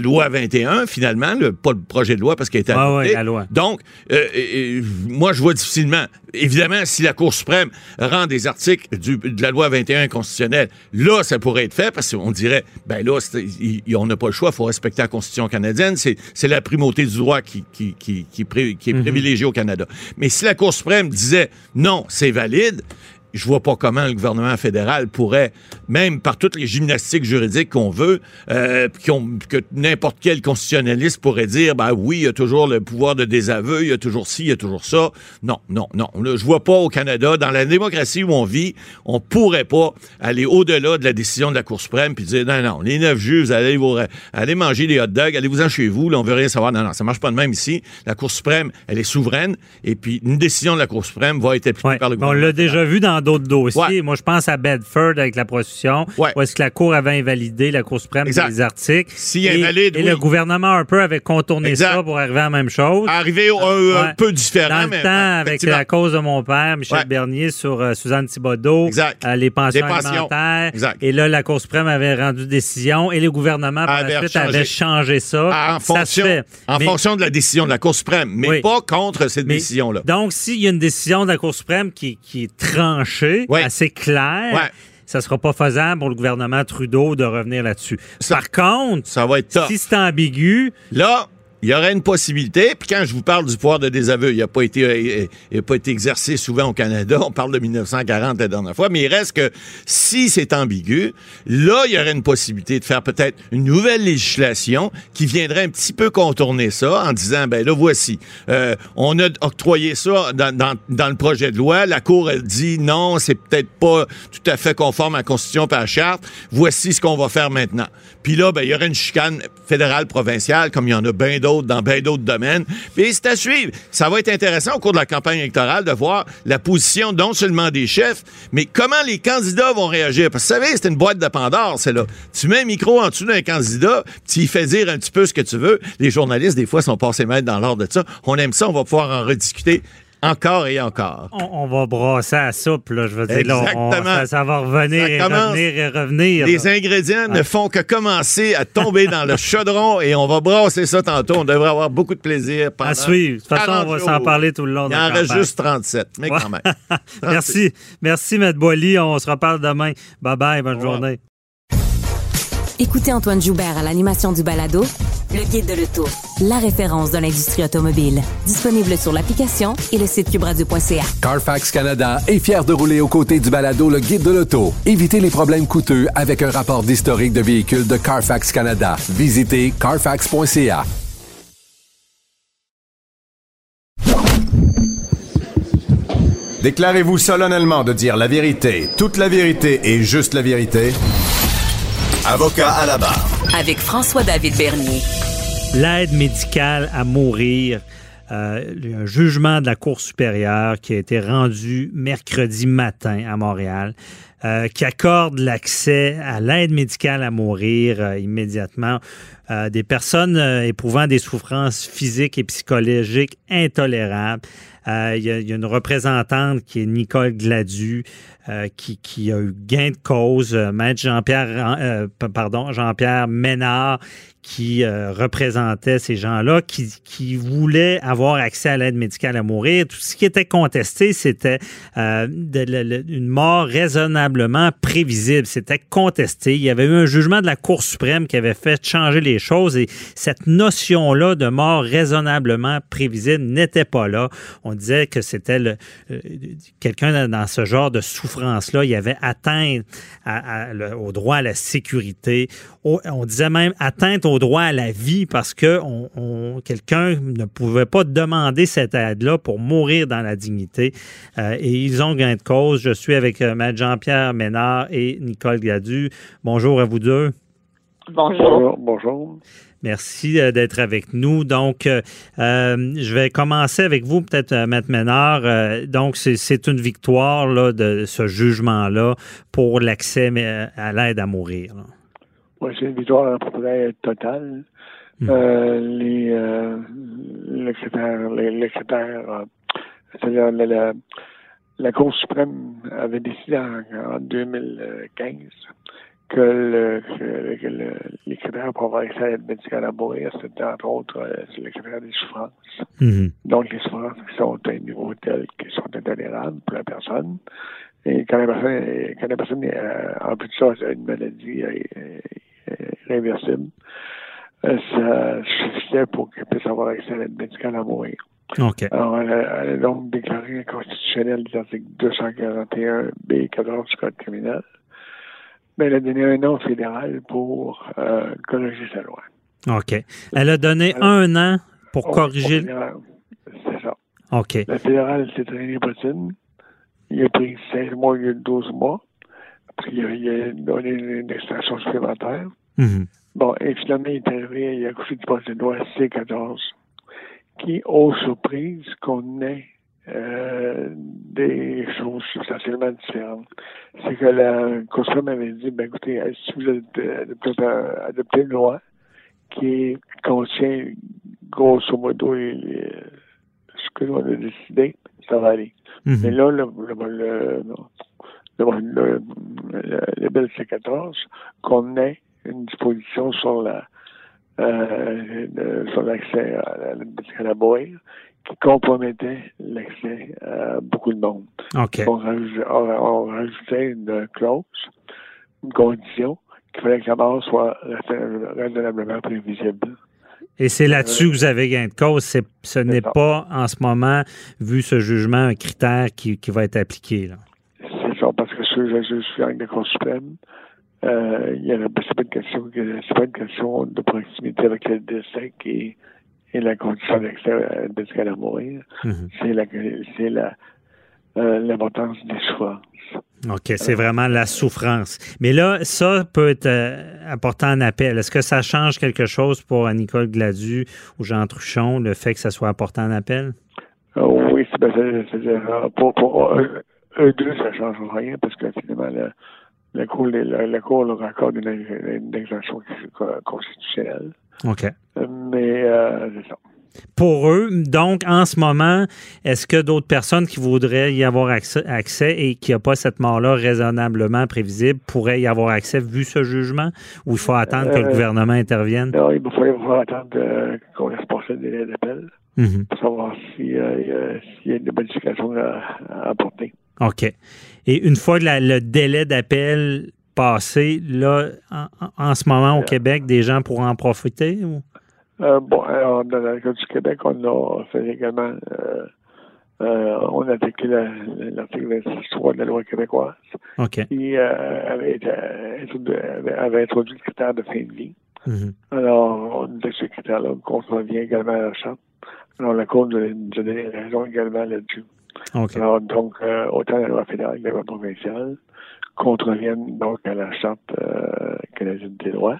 loi 21, finalement, le, pas le projet de loi parce qu'elle était Ah ouais, la loi. Donc, euh, euh, moi, je vois difficilement. Évidemment, si la Cour suprême rend des articles du- de la loi 21 constitutionnelle, là, ça pourrait être fait parce qu'on dirait, ben là, on n'a pas le choix, il faut respecter la Constitution canadienne. C'est la primauté du droit qui, qui, qui, qui, pré- qui est privilégiée au Canada. Mais si la Cour suprême disait, non, c'est valide, je vois pas comment le gouvernement fédéral pourrait, même par toutes les gymnastiques juridiques qu'on veut, euh, qu'on- que n'importe quel constitutionnaliste pourrait dire, ben oui, il y a toujours le pouvoir de désaveu, il y a toujours ci, il y a toujours ça. Non, non, non. Je vois pas au Canada, dans la démocratie où on vit, on pourrait pas aller au-delà de la décision de la Cour suprême puis dire, non, non, les neuf juges, allez, vous, allez manger des hot dogs, allez-vous-en chez vous, là, on veut rien savoir. Non, non, ça marche pas de même ici. La Cour suprême, elle est souveraine, et puis une décision de la Cour suprême va être appliquée Ouais. par le Mais On gouvernement. l'a déjà vu dans d'autres dossiers. Ouais. Moi, je pense à Bedford avec la prostitution, Ouais. où est-ce que la Cour avait invalidé, la Cour suprême, Exact. des articles. Si et, invalide, et oui. le gouvernement un peu avait contourné Exact. ça pour arriver à la même chose. Arrivé au- un, peu différent, Dans le mais temps, avec la cause de mon père, Michel. Bernier, sur euh, Suzanne Thibodeau, Exact. euh, les pensions alimentaires. Exact. Et là, la Cour suprême avait rendu décision et le gouvernement, par Avait la suite, changé. avait changé ça. Ah, en ça fonction, en Mais- fonction de la décision de la Cour suprême, mais Oui. pas contre cette décision-là. Donc, s'il y a une décision de la Cour suprême qui, qui est tranchée, Ouais. assez claire, Ouais. ça sera pas faisable pour le gouvernement Trudeau de revenir là-dessus. Par contre, Ça va être si c'est ambigu, Là, il y aurait une possibilité. Puis quand je vous parle du pouvoir de désaveu, il n'a pas été, euh, a pas été exercé souvent au Canada. On parle de 1940 la dernière fois. Mais il reste que si c'est ambigu, là, il y aurait une possibilité de faire peut-être une nouvelle législation qui viendrait un petit peu contourner ça en disant, ben là, voici, euh, on a octroyé ça dans, dans- dans le projet de loi. La Cour, elle dit non, c'est peut-être pas tout à fait conforme à la Constitution et à la Charte. Voici ce qu'on va faire maintenant. Puis là, ben, il y aurait une chicane fédérale, provinciale, comme il y en a bien d'autres dans bien d'autres domaines. Puis c'est à suivre. Ça va être intéressant au cours de la campagne électorale de voir la position non seulement des chefs, mais comment les candidats vont réagir. Parce que vous savez, c'est une boîte de Pandore, c'est là. Tu mets un micro en dessous d'un candidat, tu y fais dire un petit peu ce que tu veux. Les journalistes, des fois, sont passés maîtres dans l'ordre de ça. On aime ça, on va pouvoir en rediscuter encore et encore. on, on va brasser à la soupe. Là, je veux dire, là, on- Exactement. ça, ça va revenir Ça et revenir et revenir. Les là. ingrédients ne font que commencer à tomber dans le [laughs] chaudron et on va brasser ça tantôt. On devrait avoir beaucoup de plaisir pendant À suivre. De toute façon, 40 on va s'en parler tout le long de Il en reste juste 37, mais Ouais. quand même. [laughs] Merci. Merci, M. Boily. On se reparle demain. Bye bye. Bonne journée. Écoutez Antoine Joubert à l'animation du balado Le Guide de l'auto, la référence de l'industrie automobile. Disponible sur l'application et le site cubradio.ca. Carfax Canada est fier de rouler aux côtés du balado Le Guide de l'auto. Évitez les problèmes coûteux avec un rapport d'historique de véhicules de Carfax Canada. Visitez carfax.ca. Déclarez-vous solennellement de dire la vérité, toute la vérité et juste la vérité. Avocat à la barre. Avec François-David Bernier. L'aide médicale à mourir. Euh, il y a un jugement de la Cour supérieure qui a été rendu mercredi matin à Montréal, euh, qui accorde l'accès à l'aide médicale à mourir euh, immédiatement euh, des personnes éprouvant des souffrances physiques et psychologiques intolérables. Il y, a- une représentante qui est Nicole Gladu, qui, a eu gain de cause, maître Jean-Pierre, pardon, Jean-Pierre Ménard, qui représentait ces gens-là, qui, qui voulaient avoir accès à l'aide médicale à mourir. Tout ce qui était contesté, c'était une mort raisonnablement prévisible. C'était contesté. Il y avait eu un jugement de la Cour suprême qui avait fait changer les choses et cette notion-là de mort raisonnablement prévisible n'était pas là. On disait que c'était euh, quelqu'un dans ce genre de souffrance-là, il avait atteint à- à- le- au droit à la sécurité. On disait même atteinte au droit à la vie parce que quelqu'un ne pouvait pas demander cette aide-là pour mourir dans la dignité. Euh, et ils ont gain de cause. Je suis avec euh, Jean-Pierre Ménard et Nicole Gladu. Bonjour à vous deux. Bonjour. Bonjour. Merci euh, d'être avec nous. Donc, euh, euh, je vais commencer avec vous, peut-être, Maître Ménard. Euh, donc, c'est- une victoire là, de ce jugement-là pour l'accès à l'aide à mourir. là. Oui, c'est une victoire à peu près totale. Euh, les, euh, le critère, le, le critère, euh, c'est-à-dire la, Cour suprême avait décidé en, en 2015 que, le, que, que le- les critères pour avoir accès à l'aide médicale à mourir, c'était entre autres euh, le critère des souffrances. Mhm. Donc, les souffrances qui sont à un niveau tel qui sont intolérables pour la personne. Et quand la personne, quand la personne euh, en plus de ça, a une maladie euh, euh, irréversible, euh, ça suffisait pour qu'elle puisse avoir accès à l'aide médicale à mourir. OK. Alors, elle a, elle a donc déclaré inconstitutionnel des articles 241B, 14 du Code criminel. Mais elle a donné un nom fédéral pour euh, corriger sa loi. OK. Elle a donné un an pour corriger. C'est ça. OK. Le fédéral s'est traîné bottine. Il a pris 16 mois au lieu de 12 mois. Puis il a, il a donné une, une extension supplémentaire. Mhm. Bon, et finalement, il est arrivé, il a couché du projet de loi C14, qui, aux surprises, contenait euh, des choses substantiellement différentes. C'est que la Cour suprême avait dit, ben écoutez, euh, si vous adopté, un- adopté une loi qui contient grosso modo les- les- ce que l'on a décidé, ça va aller. Mhm. Mais là, le, le, le, le, le, le, le bill C14 contenait une disposition sur la euh, de- à la l'aide médicale à mourir qui compromettait l'accès à beaucoup de monde. On, raj- on, on rajoutait une clause, une condition, qu'il fallait que la mort soit raisonnablement prévisible. Et c'est là-dessus que vous avez gain de cause. Ce n'est pas, en ce moment, vu ce jugement, un critère qui, qui va être appliqué. Là. C'est ça, parce que sur le juge de la Cour suprême, euh, il y a c'est pas une question que- c'est pas une question de proximité avec le décès qui et la condition d'accès à l'aide médicale à mourir. Mhm. C'est la c'est la euh, l'importance des souffrances. OK, c'est vraiment la souffrance. Mais là, ça peut être euh, apporté en appel. Est-ce que ça change quelque chose pour Nicole Gladu ou Jean Truchon, le fait que ça soit apporté en appel? Euh, oui, c'est ben, c'est- c'est-à-dire euh, pour, pour eux, eux deux, ça ne change rien parce que finalement la Cour, la, la cour leur accorde une, une exemption constitutionnelle. OK. Euh, Mais euh, c'est ça. Pour eux, donc, en ce moment, est-ce que d'autres personnes qui voudraient y avoir accès, accès et qui n'ont pas cette mort-là raisonnablement prévisible pourraient y avoir accès vu ce jugement ou il faut attendre que le Euh, gouvernement intervienne? Non, il falloir, il falloir attendre euh, qu'on laisse passer le délai d'appel Mhm. pour savoir si, il y a- s'il y a des modifications à, à apporter. OK. Et une fois la- le délai d'appel passé, là, en, en- ce moment au Québec, des gens pourront en profiter? Ou? Euh, bon, alors, dans le cas du Québec, on a fait également, euh, euh, on a la- l'article 26.3 de la loi québécoise OK. qui euh, avait, euh, introduit, avait, avait introduit le critère de fin de vie. Mhm. Alors, on dit que ce critère-là contrevient également à la charte. Alors, la Cour nous a donné raison également là-dessus. Alors, donc, euh, autant la loi fédérale que la loi provinciale contreviennent donc à la charte euh, canadienne des droits.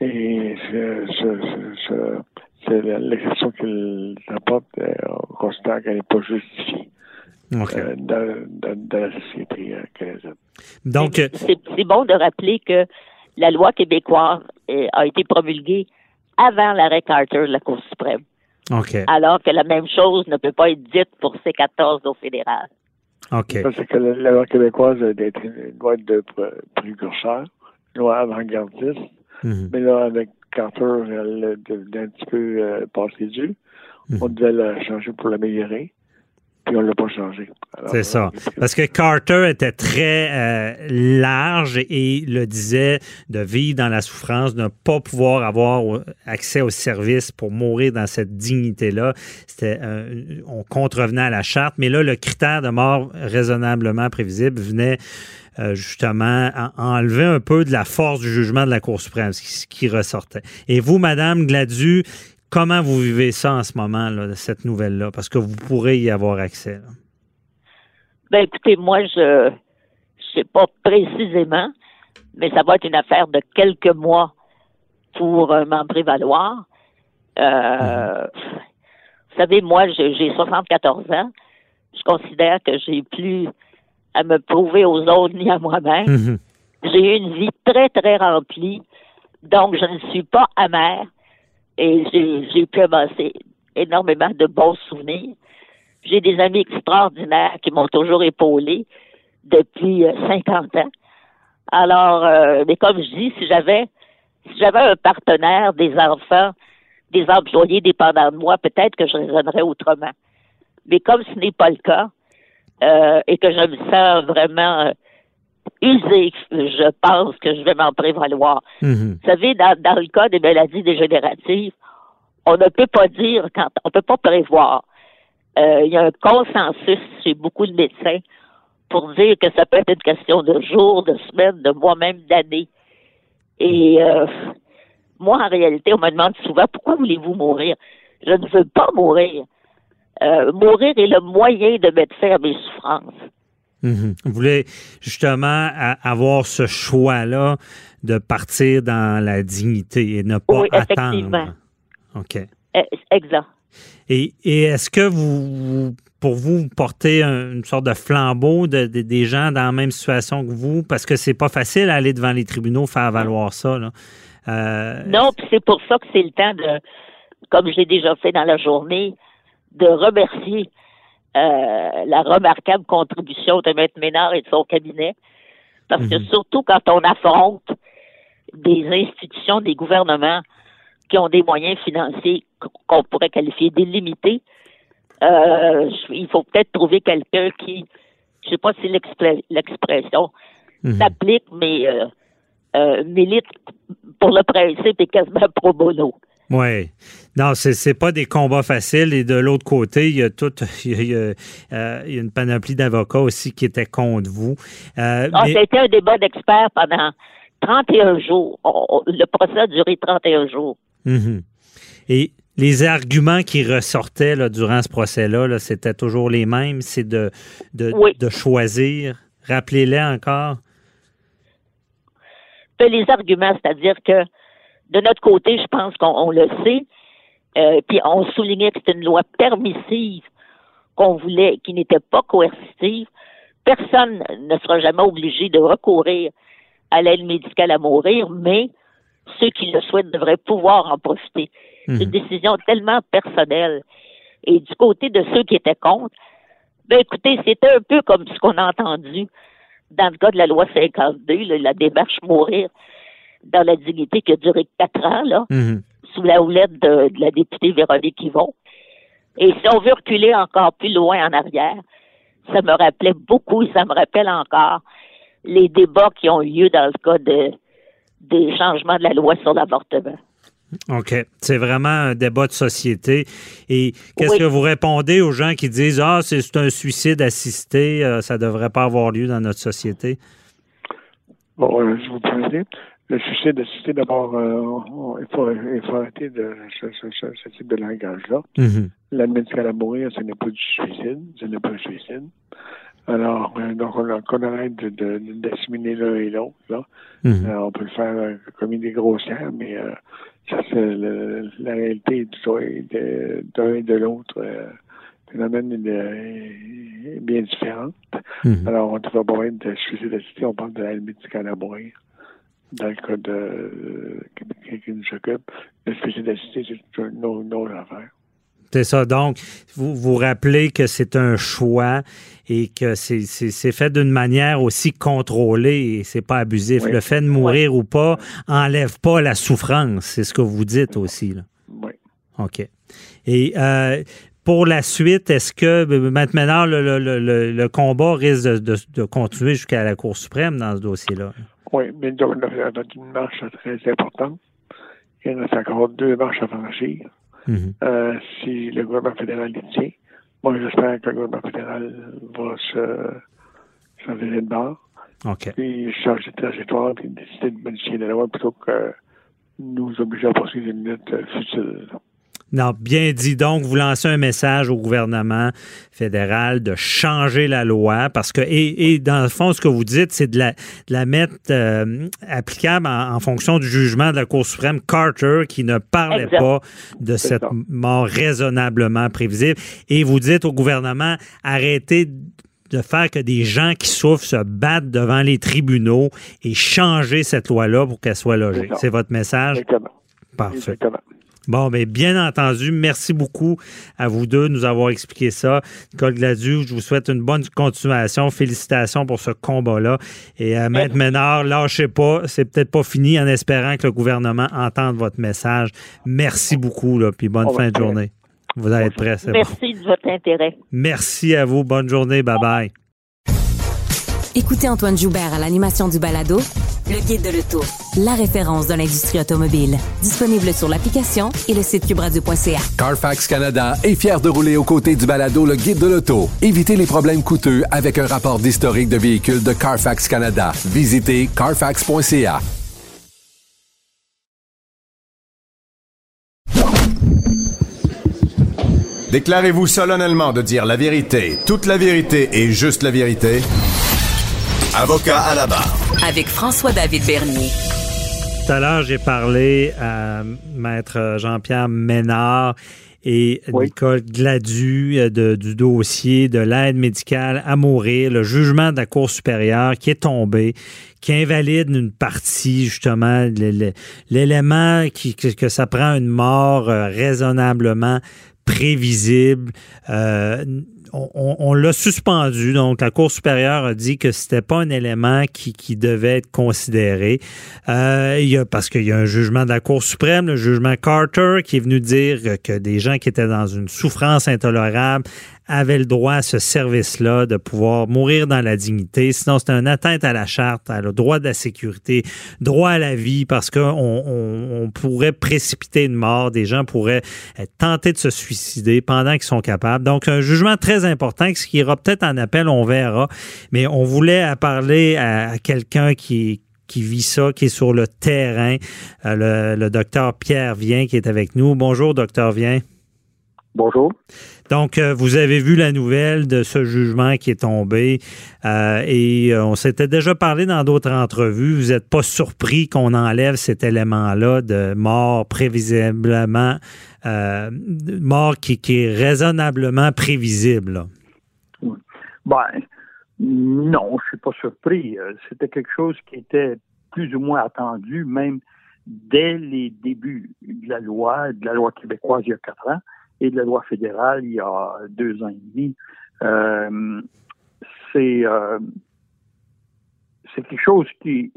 Et ce, ce, ce, ce- c'est la- l'exception qu'ils apportent, euh, on considère qu'elle n'est pas justifiée euh, dans, dans, dans la société euh, canadienne. Donc, C'est bon de rappeler que la loi québécoise a été promulguée avant l'arrêt Carter de la Cour suprême, OK. alors que la même chose ne peut pas être dite pour C14 au fédéral. OK. C'est que la, la loi québécoise une loi de pr- précurseur, une loi avant-gardiste, Mhm. mais là, avec Carter, elle est devenue un petit peu euh, passée due. Mhm. On devait la changer pour l'améliorer. Puis on l'a pas changé. C'est ça. Parce que Carter était très euh, large et le disait de vivre dans la souffrance, de ne pas pouvoir avoir accès aux services pour mourir dans cette dignité-là. C'était, euh, on contrevenait à la charte, mais là, le critère de mort raisonnablement prévisible venait euh, justement enlever un peu de la force du jugement de la Cour suprême, ce qui, ressortait. Et vous, Madame Gladu, comment vous vivez ça en ce moment, là, cette nouvelle-là? Parce que vous pourrez y avoir accès. Là. Ben écoutez, moi, je ne sais pas précisément, mais ça va être une affaire de quelques mois pour euh, m'en prévaloir. Euh, Vous savez, moi, j'ai 74 ans. Je considère que j'ai plus à me prouver aux autres ni à moi-même. Mhm. J'ai eu une vie très, très remplie. Donc, je ne suis pas amère et j'ai pu avancer énormément de bons souvenirs. J'ai des amis extraordinaires qui m'ont toujours épaulé depuis 50 euh, ans. Alors, euh, mais comme je dis, si j'avais si j'avais un partenaire, des enfants, des employés dépendants de moi, peut-être que je raisonnerais autrement. Mais comme ce n'est pas le cas, euh, et que je me sens vraiment usé, je pense que je vais m'en prévaloir. Mhm. Vous savez, dans, dans le cas des maladies dégénératives, on ne peut pas dire quand on peut pas prévoir. Euh, il y a un consensus chez beaucoup de médecins pour dire que ça peut être une question de jours, de semaines, de mois, même d'années. Et euh, moi, en réalité, on me demande souvent pourquoi voulez-vous mourir? Je ne veux pas mourir. Euh, mourir est le moyen de mettre fin à mes souffrances. Mhm. Vous voulez justement avoir ce choix-là de partir dans la dignité et ne pas oui, attendre. OK. Eh, exact. Et, est-ce que vous, pour vous, portez une sorte de flambeau de, des gens dans la même situation que vous? Parce que c'est pas facile d'aller devant les tribunaux faire valoir ça. Euh, non, puis c'est pour ça que c'est le temps de, comme j'ai déjà fait dans la journée, de remercier euh, la remarquable contribution de Maître Ménard et de son cabinet. Parce que mhm. surtout quand on affronte des institutions, des gouvernements qui ont des moyens financiers qu'on pourrait qualifier d'illimités, euh, il faut peut-être trouver quelqu'un qui, je sais pas si l'expression mhm. s'applique, mais euh, euh, milite pour le principe et quasiment pro bono. Oui. Non, c'est c'est pas des combats faciles. Et de l'autre côté, il y a tout, [laughs] il y a, euh, une panoplie d'avocats aussi qui étaient contre vous. Euh, ah, Ça a été un débat d'experts pendant 31 jours. le procès a duré 31 jours. Mhm. Et les arguments qui ressortaient là, durant ce procès-là, -là, c'était toujours les mêmes. C'est de, de, de choisir. Rappelez-les encore. Les arguments, c'est-à-dire que de notre côté, je pense qu'on le sait, euh, puis on soulignait que c'était une loi permissive qu'on voulait, qui n'était pas coercitive. Personne ne sera jamais obligé de recourir à l'aide médicale à mourir, mais ceux qui le souhaitent devraient pouvoir en profiter. C'est une mhm. décision tellement personnelle. Et du côté de ceux qui étaient contre, ben écoutez, c'était un peu comme ce qu'on a entendu dans le cas de la loi 52, la démarche mourir dans la dignité qui a duré quatre ans, là, mhm. sous la houlette de, la députée Véronique Yvon. Et si on veut reculer encore plus loin en arrière, ça me rappelait beaucoup, ça me rappelle encore les débats qui ont eu lieu dans le cas de, des changements de la loi sur l'avortement. OK. C'est vraiment un débat de société. Et qu'est-ce que vous répondez aux gens qui disent Ah, c'est un suicide assisté, euh, ça ne devrait pas avoir lieu dans notre société? Bon, euh, je vous présente le suicide assisté, d'abord, euh, il, faut, il faut arrêter de ce, ce, ce, type de langage-là. Mm La médicale à mourir, ce n'est pas du suicide, ce n'est pas un suicide. Alors, euh, donc, on, on arrête d'assimiler de, l'un et l'autre. Là. Mhm. Euh, on peut le faire comme une idée grossière, mais ça, c'est la réalité d'un et de l'autre. phénomène est, bien différente. Mhm. Alors, on ne va pas être de suicide assisté, on parle de la médicale à mourir dans le cas de quelqu'un qui nous occupe. Le suicide assisté, c'est une autre affaire. C'est ça. Donc, vous vous rappelez que c'est un choix et que c'est fait d'une manière aussi contrôlée et c'est pas abusif. Le fait de mourir ou pas enlève pas la souffrance. C'est ce que vous dites aussi. Là. Oui. OK. Et euh, pour la suite, est-ce que maintenant le, le, le, le combat risque de, de, de continuer jusqu'à la Cour suprême dans ce dossier-là? Oui, mais donc, on a une marche très importante. Il reste encore deux marches à franchir. Mhm. Euh, si le gouvernement fédéral y tient, moi, j'espère que le gouvernement fédéral va se, virer de bord. OK. Puis changer de trajectoire puis décider de modifier la loi plutôt que nous obliger à poursuivre une euh, futile. Non, bien dit. Donc, vous lancez un message au gouvernement fédéral de changer la loi parce que, et, et dans le fond, ce que vous dites, c'est de la, de la mettre euh, applicable en, en fonction du jugement de la Cour suprême Carter qui ne parlait Exact. pas de cette ça. mort raisonnablement prévisible. Et vous dites au gouvernement, arrêtez de faire que des gens qui souffrent se battent devant les tribunaux et changer cette loi-là pour qu'elle soit logée. C'est votre message? Exactement. Parfait. Exactement. Bon, mais bien entendu, merci beaucoup à vous deux de nous avoir expliqué ça. Nicole Gladu, je vous souhaite une bonne continuation. Félicitations pour ce combat-là. Et à Maître Ménard, lâchez pas. C'est peut-être pas fini en espérant que le gouvernement entende votre message. Merci beaucoup, là, puis bonne fin de journée. Vous allez être prêts, c'est bon. Merci de votre intérêt. Merci à vous. Bonne journée. Bye-bye. Écoutez Antoine Joubert à l'animation du balado Le Guide de l'Auto, la référence de l'industrie automobile. Disponible sur l'application et le site cubradio.ca. Carfax Canada est fier de rouler aux côtés du balado Le Guide de l'auto. Évitez les problèmes coûteux avec un rapport d'historique de véhicule de Carfax Canada. Visitez carfax.ca. Déclarez-vous solennellement de dire la vérité, toute la vérité et juste la vérité. Avocat à la barre. Avec François-David Bernier. Tout à l'heure, j'ai parlé à Maître Jean-Pierre Ménard et Oui. Nicole Gladu euh, de- du dossier de l'aide médicale à mourir, le jugement de la Cour supérieure qui est tombé, qui invalide une partie, justement, l'élément qui, que, que ça prend une mort euh, raisonnablement prévisible. Euh, on, on- l'a suspendu, donc la Cour supérieure a dit que c'était pas un élément qui, qui devait être considéré. Euh, parce qu'il y a un jugement de la Cour suprême, le jugement Carter, qui est venu dire que des gens qui étaient dans une souffrance intolérable avaient le droit à ce service-là de pouvoir mourir dans la dignité. Sinon, c'est une atteinte à la charte, à le droit de la sécurité, droit à la vie, parce qu'on on, pourrait précipiter une mort. Des gens pourraient tentés de se suicider pendant qu'ils sont capables. Donc, un jugement très important, ce qui ira peut-être en appel, on verra. Mais on voulait parler à, quelqu'un qui qui vit ça, qui est sur le terrain, euh, le, le docteur Pierre Vien qui est avec nous. Bonjour, docteur Vien. Bonjour. Donc, euh, vous avez vu la nouvelle de ce jugement qui est tombé euh, et euh, on s'était déjà parlé dans d'autres entrevues. Vous n'êtes pas surpris qu'on enlève cet élément-là de mort prévisiblement, mort qui, qui est raisonnablement prévisible. là? Ben, non, je suis pas surpris. C'était quelque chose qui était plus ou moins attendu, même dès les débuts de la loi, de la loi québécoise il y a quatre ans et de la loi fédérale il y a deux ans et demi. Euh, c'est euh, c'est quelque chose qui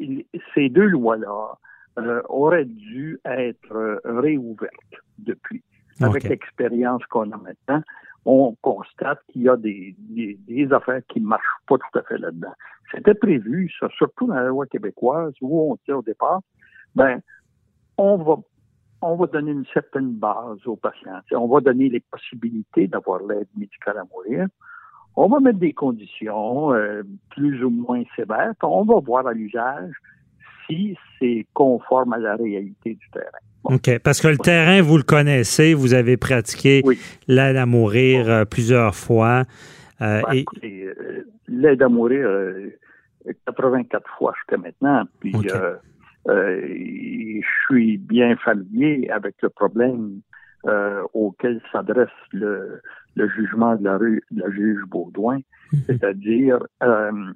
ces deux lois-là euh, auraient dû être réouvertes depuis. Avec l'expérience qu'on a maintenant, on constate qu'il y a des, des, des affaires qui ne marchent pas tout à fait là-dedans. C'était prévu, ça, surtout dans la loi québécoise, où on dit au départ, ben, on va, on va donner une certaine base aux patients. On va donner les possibilités d'avoir l'aide médicale à mourir. On va mettre des conditions euh, plus ou moins sévères. puis On va voir à l'usage si c'est conforme à la réalité du terrain. OK. Parce que le terrain, vous le connaissez, vous avez pratiqué Oui. l'aide à mourir euh, plusieurs fois. Euh, Ben, et, l'aide à mourir euh, 84 fois jusqu'à maintenant. Puis. Euh, je suis bien familier avec le problème euh, auquel s'adresse le, le jugement de la, rue, de la juge Baudouin, c'est-à-dire euh,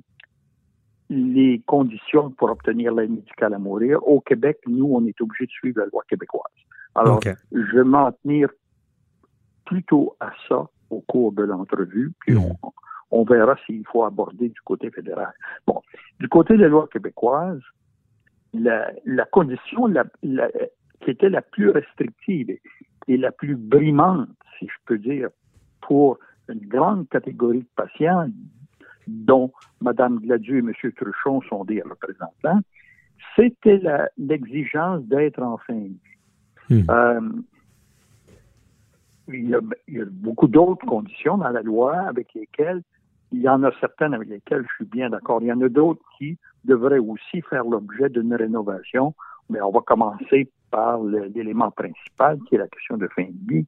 les conditions pour obtenir l'aide médicale à mourir. Au Québec, nous, on est obligé de suivre la loi québécoise. Alors, je vais m'en tenir plutôt à ça au cours de l'entrevue, puis Mhm. on, on verra s'il faut aborder du côté fédéral. Bon, du côté de la loi québécoise, la, la condition la, la- qui était la plus restrictive et, la plus brimante, si je peux dire, pour une grande catégorie de patients, dont Mme Gladieux et M. Truchon sont des représentants, c'était l'exigence d'être en fin de vie. Euh, il, y a, il, y a, beaucoup d'autres conditions dans la loi avec lesquelles, il y en a certaines avec lesquelles je suis bien d'accord. Il y en a d'autres qui devraient aussi faire l'objet d'une rénovation, mais on va commencer par l'élément principal, qui est la question de fin de vie,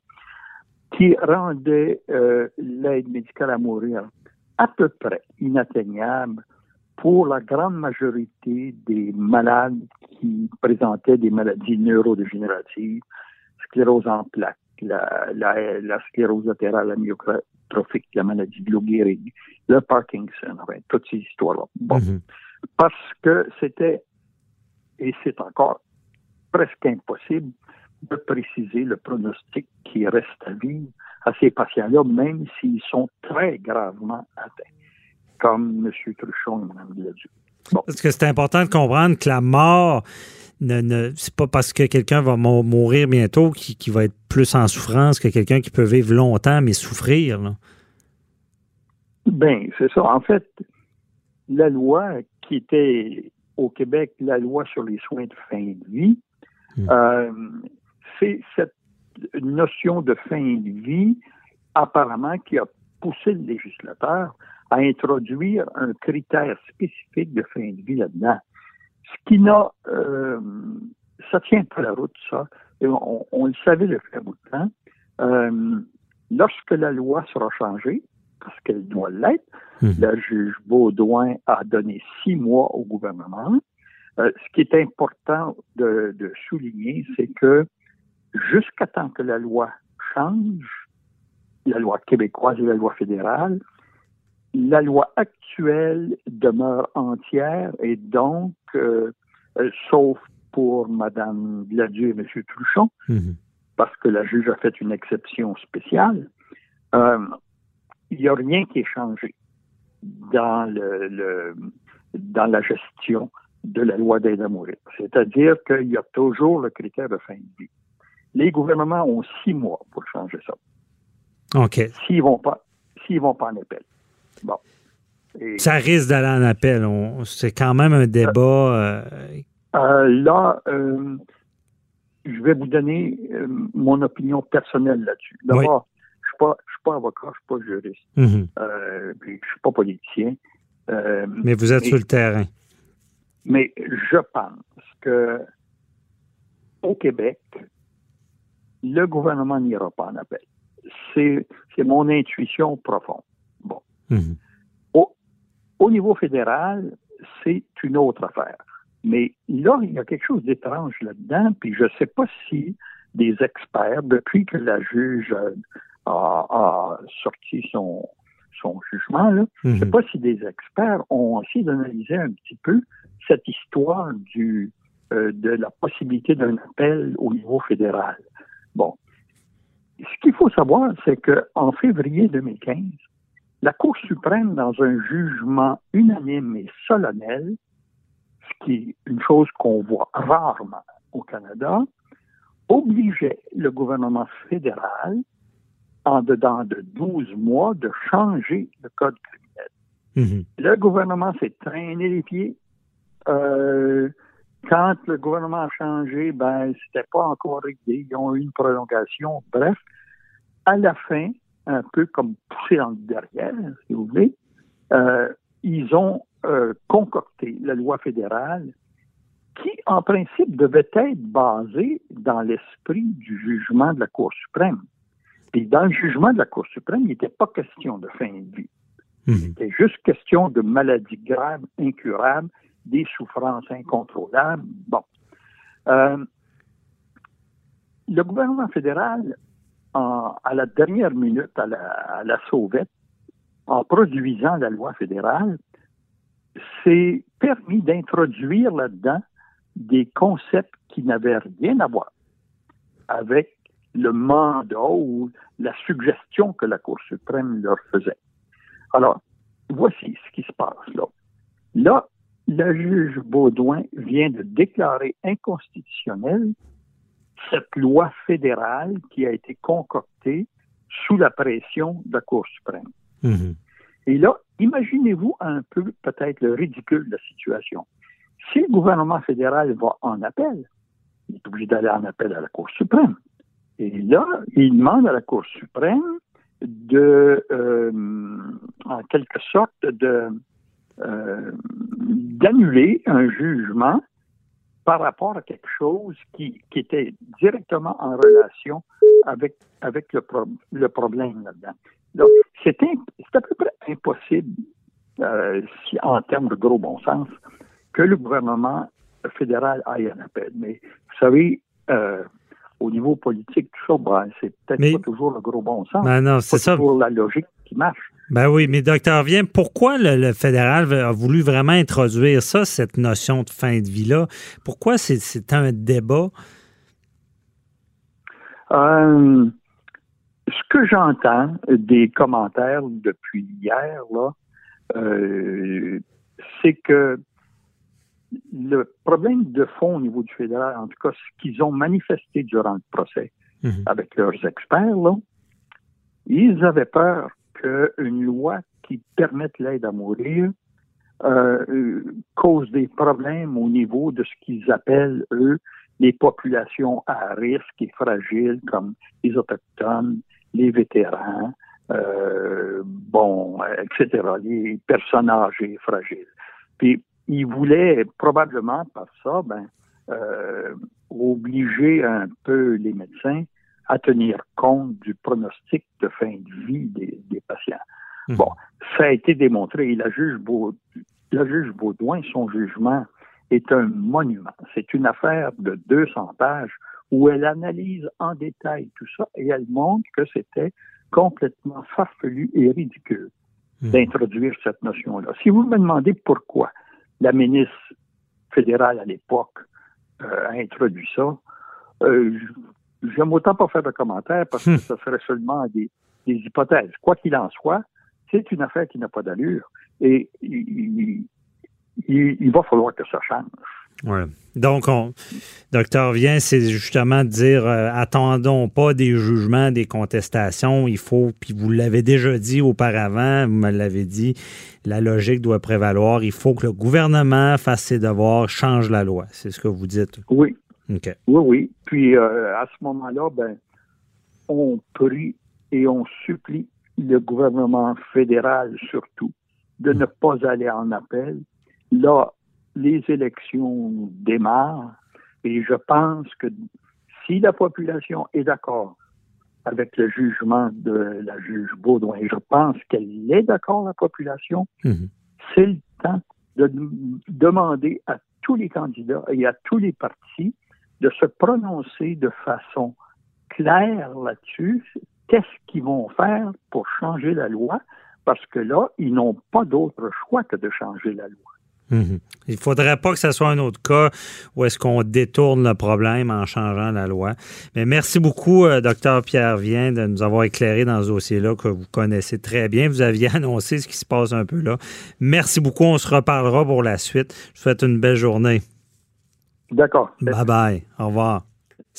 qui rendait euh, l'aide médicale à mourir à peu près inatteignable pour la grande majorité des malades qui présentaient des maladies neurodégénératives, sclérose en plaques, la, la, la sclérose latérale amyotrophique, la maladie de Lou Gehrig, le Parkinson, enfin, toutes ces histoires-là. Bon. Mm-hmm. Parce que c'était, et c'est encore presque impossible de préciser le pronostic qui reste à vivre à ces patients-là, même s'ils sont très gravement atteints, comme M. Truchon et Mme Gladu. Bon. Parce que c'est important de comprendre que la mort, ne, ne c'est pas parce que quelqu'un va mourir bientôt qui, qui, va être plus en souffrance que quelqu'un qui peut vivre longtemps mais souffrir. Là. Ben, c'est ça. En fait, la loi qui était au Québec, la loi sur les soins de fin de vie, mmh. euh, c'est cette notion de fin de vie, apparemment, qui a poussé le législateur à introduire un critère spécifique de fin de vie là-dedans. Ce qui n'a, euh, ça tient pas la route, ça. Et on, on, le savait depuis un bout de temps. Euh, lorsque la loi sera changée, parce qu'elle doit l'être, mmh. la juge Baudouin a donné six mois au gouvernement. Euh, ce qui est important de, de souligner, c'est que jusqu'à temps que la loi change, la loi québécoise et la loi fédérale, la loi actuelle demeure entière et donc, euh, euh, sauf pour Mme Gladieux et M. Truchon, mmh. parce que la juge a fait une exception spéciale, euh, il n'y a rien qui est changé dans, le, le, dans la gestion de la loi d'aide à mourir. C'est-à-dire qu'il y a toujours le critère de fin de vie. Les gouvernements ont six mois pour changer ça. OK. S'ils vont pas, s'ils vont pas en appel. Bon. Et, ça risque d'aller en appel. C'est quand même un débat. Euh, euh, là, euh, je vais vous donner mon opinion personnelle là-dessus. D'abord, oui. je ne suis pas avocat, je ne suis pas juriste. Mm -hmm. puis je ne suis pas politicien. mais vous êtes mais, sur le terrain. Mais je pense que au Québec, le gouvernement n'ira pas en appel. C'est mon intuition profonde. Mmh. Au, au, niveau fédéral, c'est une autre affaire. Mais là, il y a quelque chose d'étrange là-dedans, puis je ne sais pas si des experts, depuis que la juge a, a sorti son, son jugement, là, je ne sais pas si des experts ont essayé d'analyser un petit peu cette histoire du, euh, de la possibilité d'un appel au niveau fédéral. Bon. Ce qu'il faut savoir, c'est qu'en février 2015, la Cour suprême, dans un jugement unanime et solennel, ce qui est une chose qu'on voit rarement au Canada, obligeait le gouvernement fédéral, en dedans de 12 mois, de changer le code criminel. Mmh. Le gouvernement s'est traîné les pieds. Euh, quand le gouvernement a changé, ben, c'était pas encore réglé. Ils ont eu une prolongation. Bref, à la fin, un peu comme poussé dans le derrière, si vous voulez, euh, ils ont euh, concocté la loi fédérale qui, en principe, devait être basée dans l'esprit du jugement de la Cour suprême. Et dans le jugement de la Cour suprême, il n'était pas question de fin de vie. Mmh. C'était juste question de maladies graves, incurables, des souffrances incontrôlables. Bon. Euh, le gouvernement fédéral, à la dernière minute, à la, à la sauvette, en produisant la loi fédérale, s'est permis d'introduire là-dedans des concepts qui n'avaient rien à voir avec le mandat ou la suggestion que la Cour suprême leur faisait. Alors, voici ce qui se passe là. Là, la juge Baudouin vient de déclarer inconstitutionnelle cette loi fédérale qui a été concoctée sous la pression de la Cour suprême. Mhm. Et là, imaginez-vous un peu peut-être le ridicule de la situation. Si le gouvernement fédéral va en appel, il est obligé d'aller en appel à la Cour suprême. Et là, il demande à la Cour suprême de, euh, en quelque sorte, de euh, d'annuler un jugement par rapport à quelque chose qui, qui était directement en relation avec, avec le, pro- le problème là-dedans. Donc, c'est à peu près impossible, euh, si, en termes de gros bon sens, que le gouvernement fédéral aille en appel. Mais vous savez, euh, au niveau politique, tout ça, ben, c'est peut-être Mais- pas toujours le gros bon sens. Ben non, c'est ça. toujours la logique qui marche. Ben oui, mais docteur Vien, pourquoi le, le fédéral a voulu vraiment introduire ça, cette notion de fin de vie-là? Pourquoi c'est- un débat? Euh, ce que j'entends des commentaires depuis hier, là, euh, c'est que le problème de fond au niveau du fédéral, en tout cas, ce qu'ils ont manifesté durant le procès avec leurs experts, là, ils avaient peur qu'une loi qui permette l'aide à mourir euh, cause des problèmes au niveau de ce qu'ils appellent, eux, les populations à risque et fragiles, comme les Autochtones, les vétérans, euh, bon, etc., les personnes âgées fragiles. Puis, ils voulaient probablement, par ça, ben, euh, obliger un peu les médecins à tenir compte du pronostic de fin de vie des, des patients. Bon, ça a été démontré et la juge, Baud- la juge Baudouin, son jugement est un monument. C'est une affaire de 200 pages où elle analyse en détail tout ça et elle montre que c'était complètement farfelu et ridicule d'introduire cette notion-là. Si vous me demandez pourquoi la ministre fédérale à l'époque euh, a introduit ça, euh, j'aime autant pas faire de commentaires parce que ce serait seulement des, des hypothèses. Quoi qu'il en soit, c'est une affaire qui n'a pas d'allure et il, il- il va falloir que ça change. Ouais. Donc, on, docteur Vien, c'est justement de dire euh, attendons pas des jugements, des contestations. Il faut, puis vous l'avez déjà dit auparavant, vous me l'avez dit, la logique doit prévaloir. Il faut que le gouvernement fasse ses devoirs, change la loi. C'est ce que vous dites. Oui. Oui, oui. Puis euh, à ce moment-là, ben, on prie et on supplie le gouvernement fédéral surtout de ne pas aller en appel. Là, les élections démarrent et je pense que si la population est d'accord avec le jugement de la juge Baudouin, et je pense qu'elle est d'accord, la population, c'est le temps de demander à tous les candidats et à tous les partis de se prononcer de façon claire là-dessus. Qu'est-ce qu'ils vont faire pour changer la loi? Parce que là, ils n'ont pas d'autre choix que de changer la loi. Mhm. Il ne faudrait pas que ce soit un autre cas où est-ce qu'on détourne le problème en changeant la loi. Mais merci beaucoup, euh, docteur Pierre Vien, de nous avoir éclairé dans ce dossier-là que vous connaissez très bien. Vous aviez [laughs] annoncé ce qui se passe un peu là. Merci beaucoup. On se reparlera pour la suite. Je vous souhaite une belle journée. D'accord. Bye bye. Au revoir.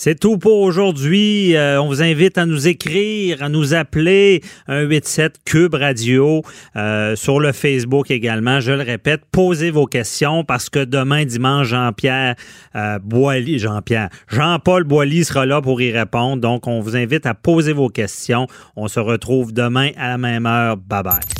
C'est tout pour aujourd'hui. Euh, on vous invite à nous écrire, à nous appeler 187 Cube Radio euh, sur le Facebook également. Je le répète, posez vos questions parce que demain dimanche Jean-Pierre euh, Boilly, Jean-Pierre, Jean-Paul Boilly sera là pour y répondre. Donc on vous invite à poser vos questions. On se retrouve demain à la même heure. Bye bye.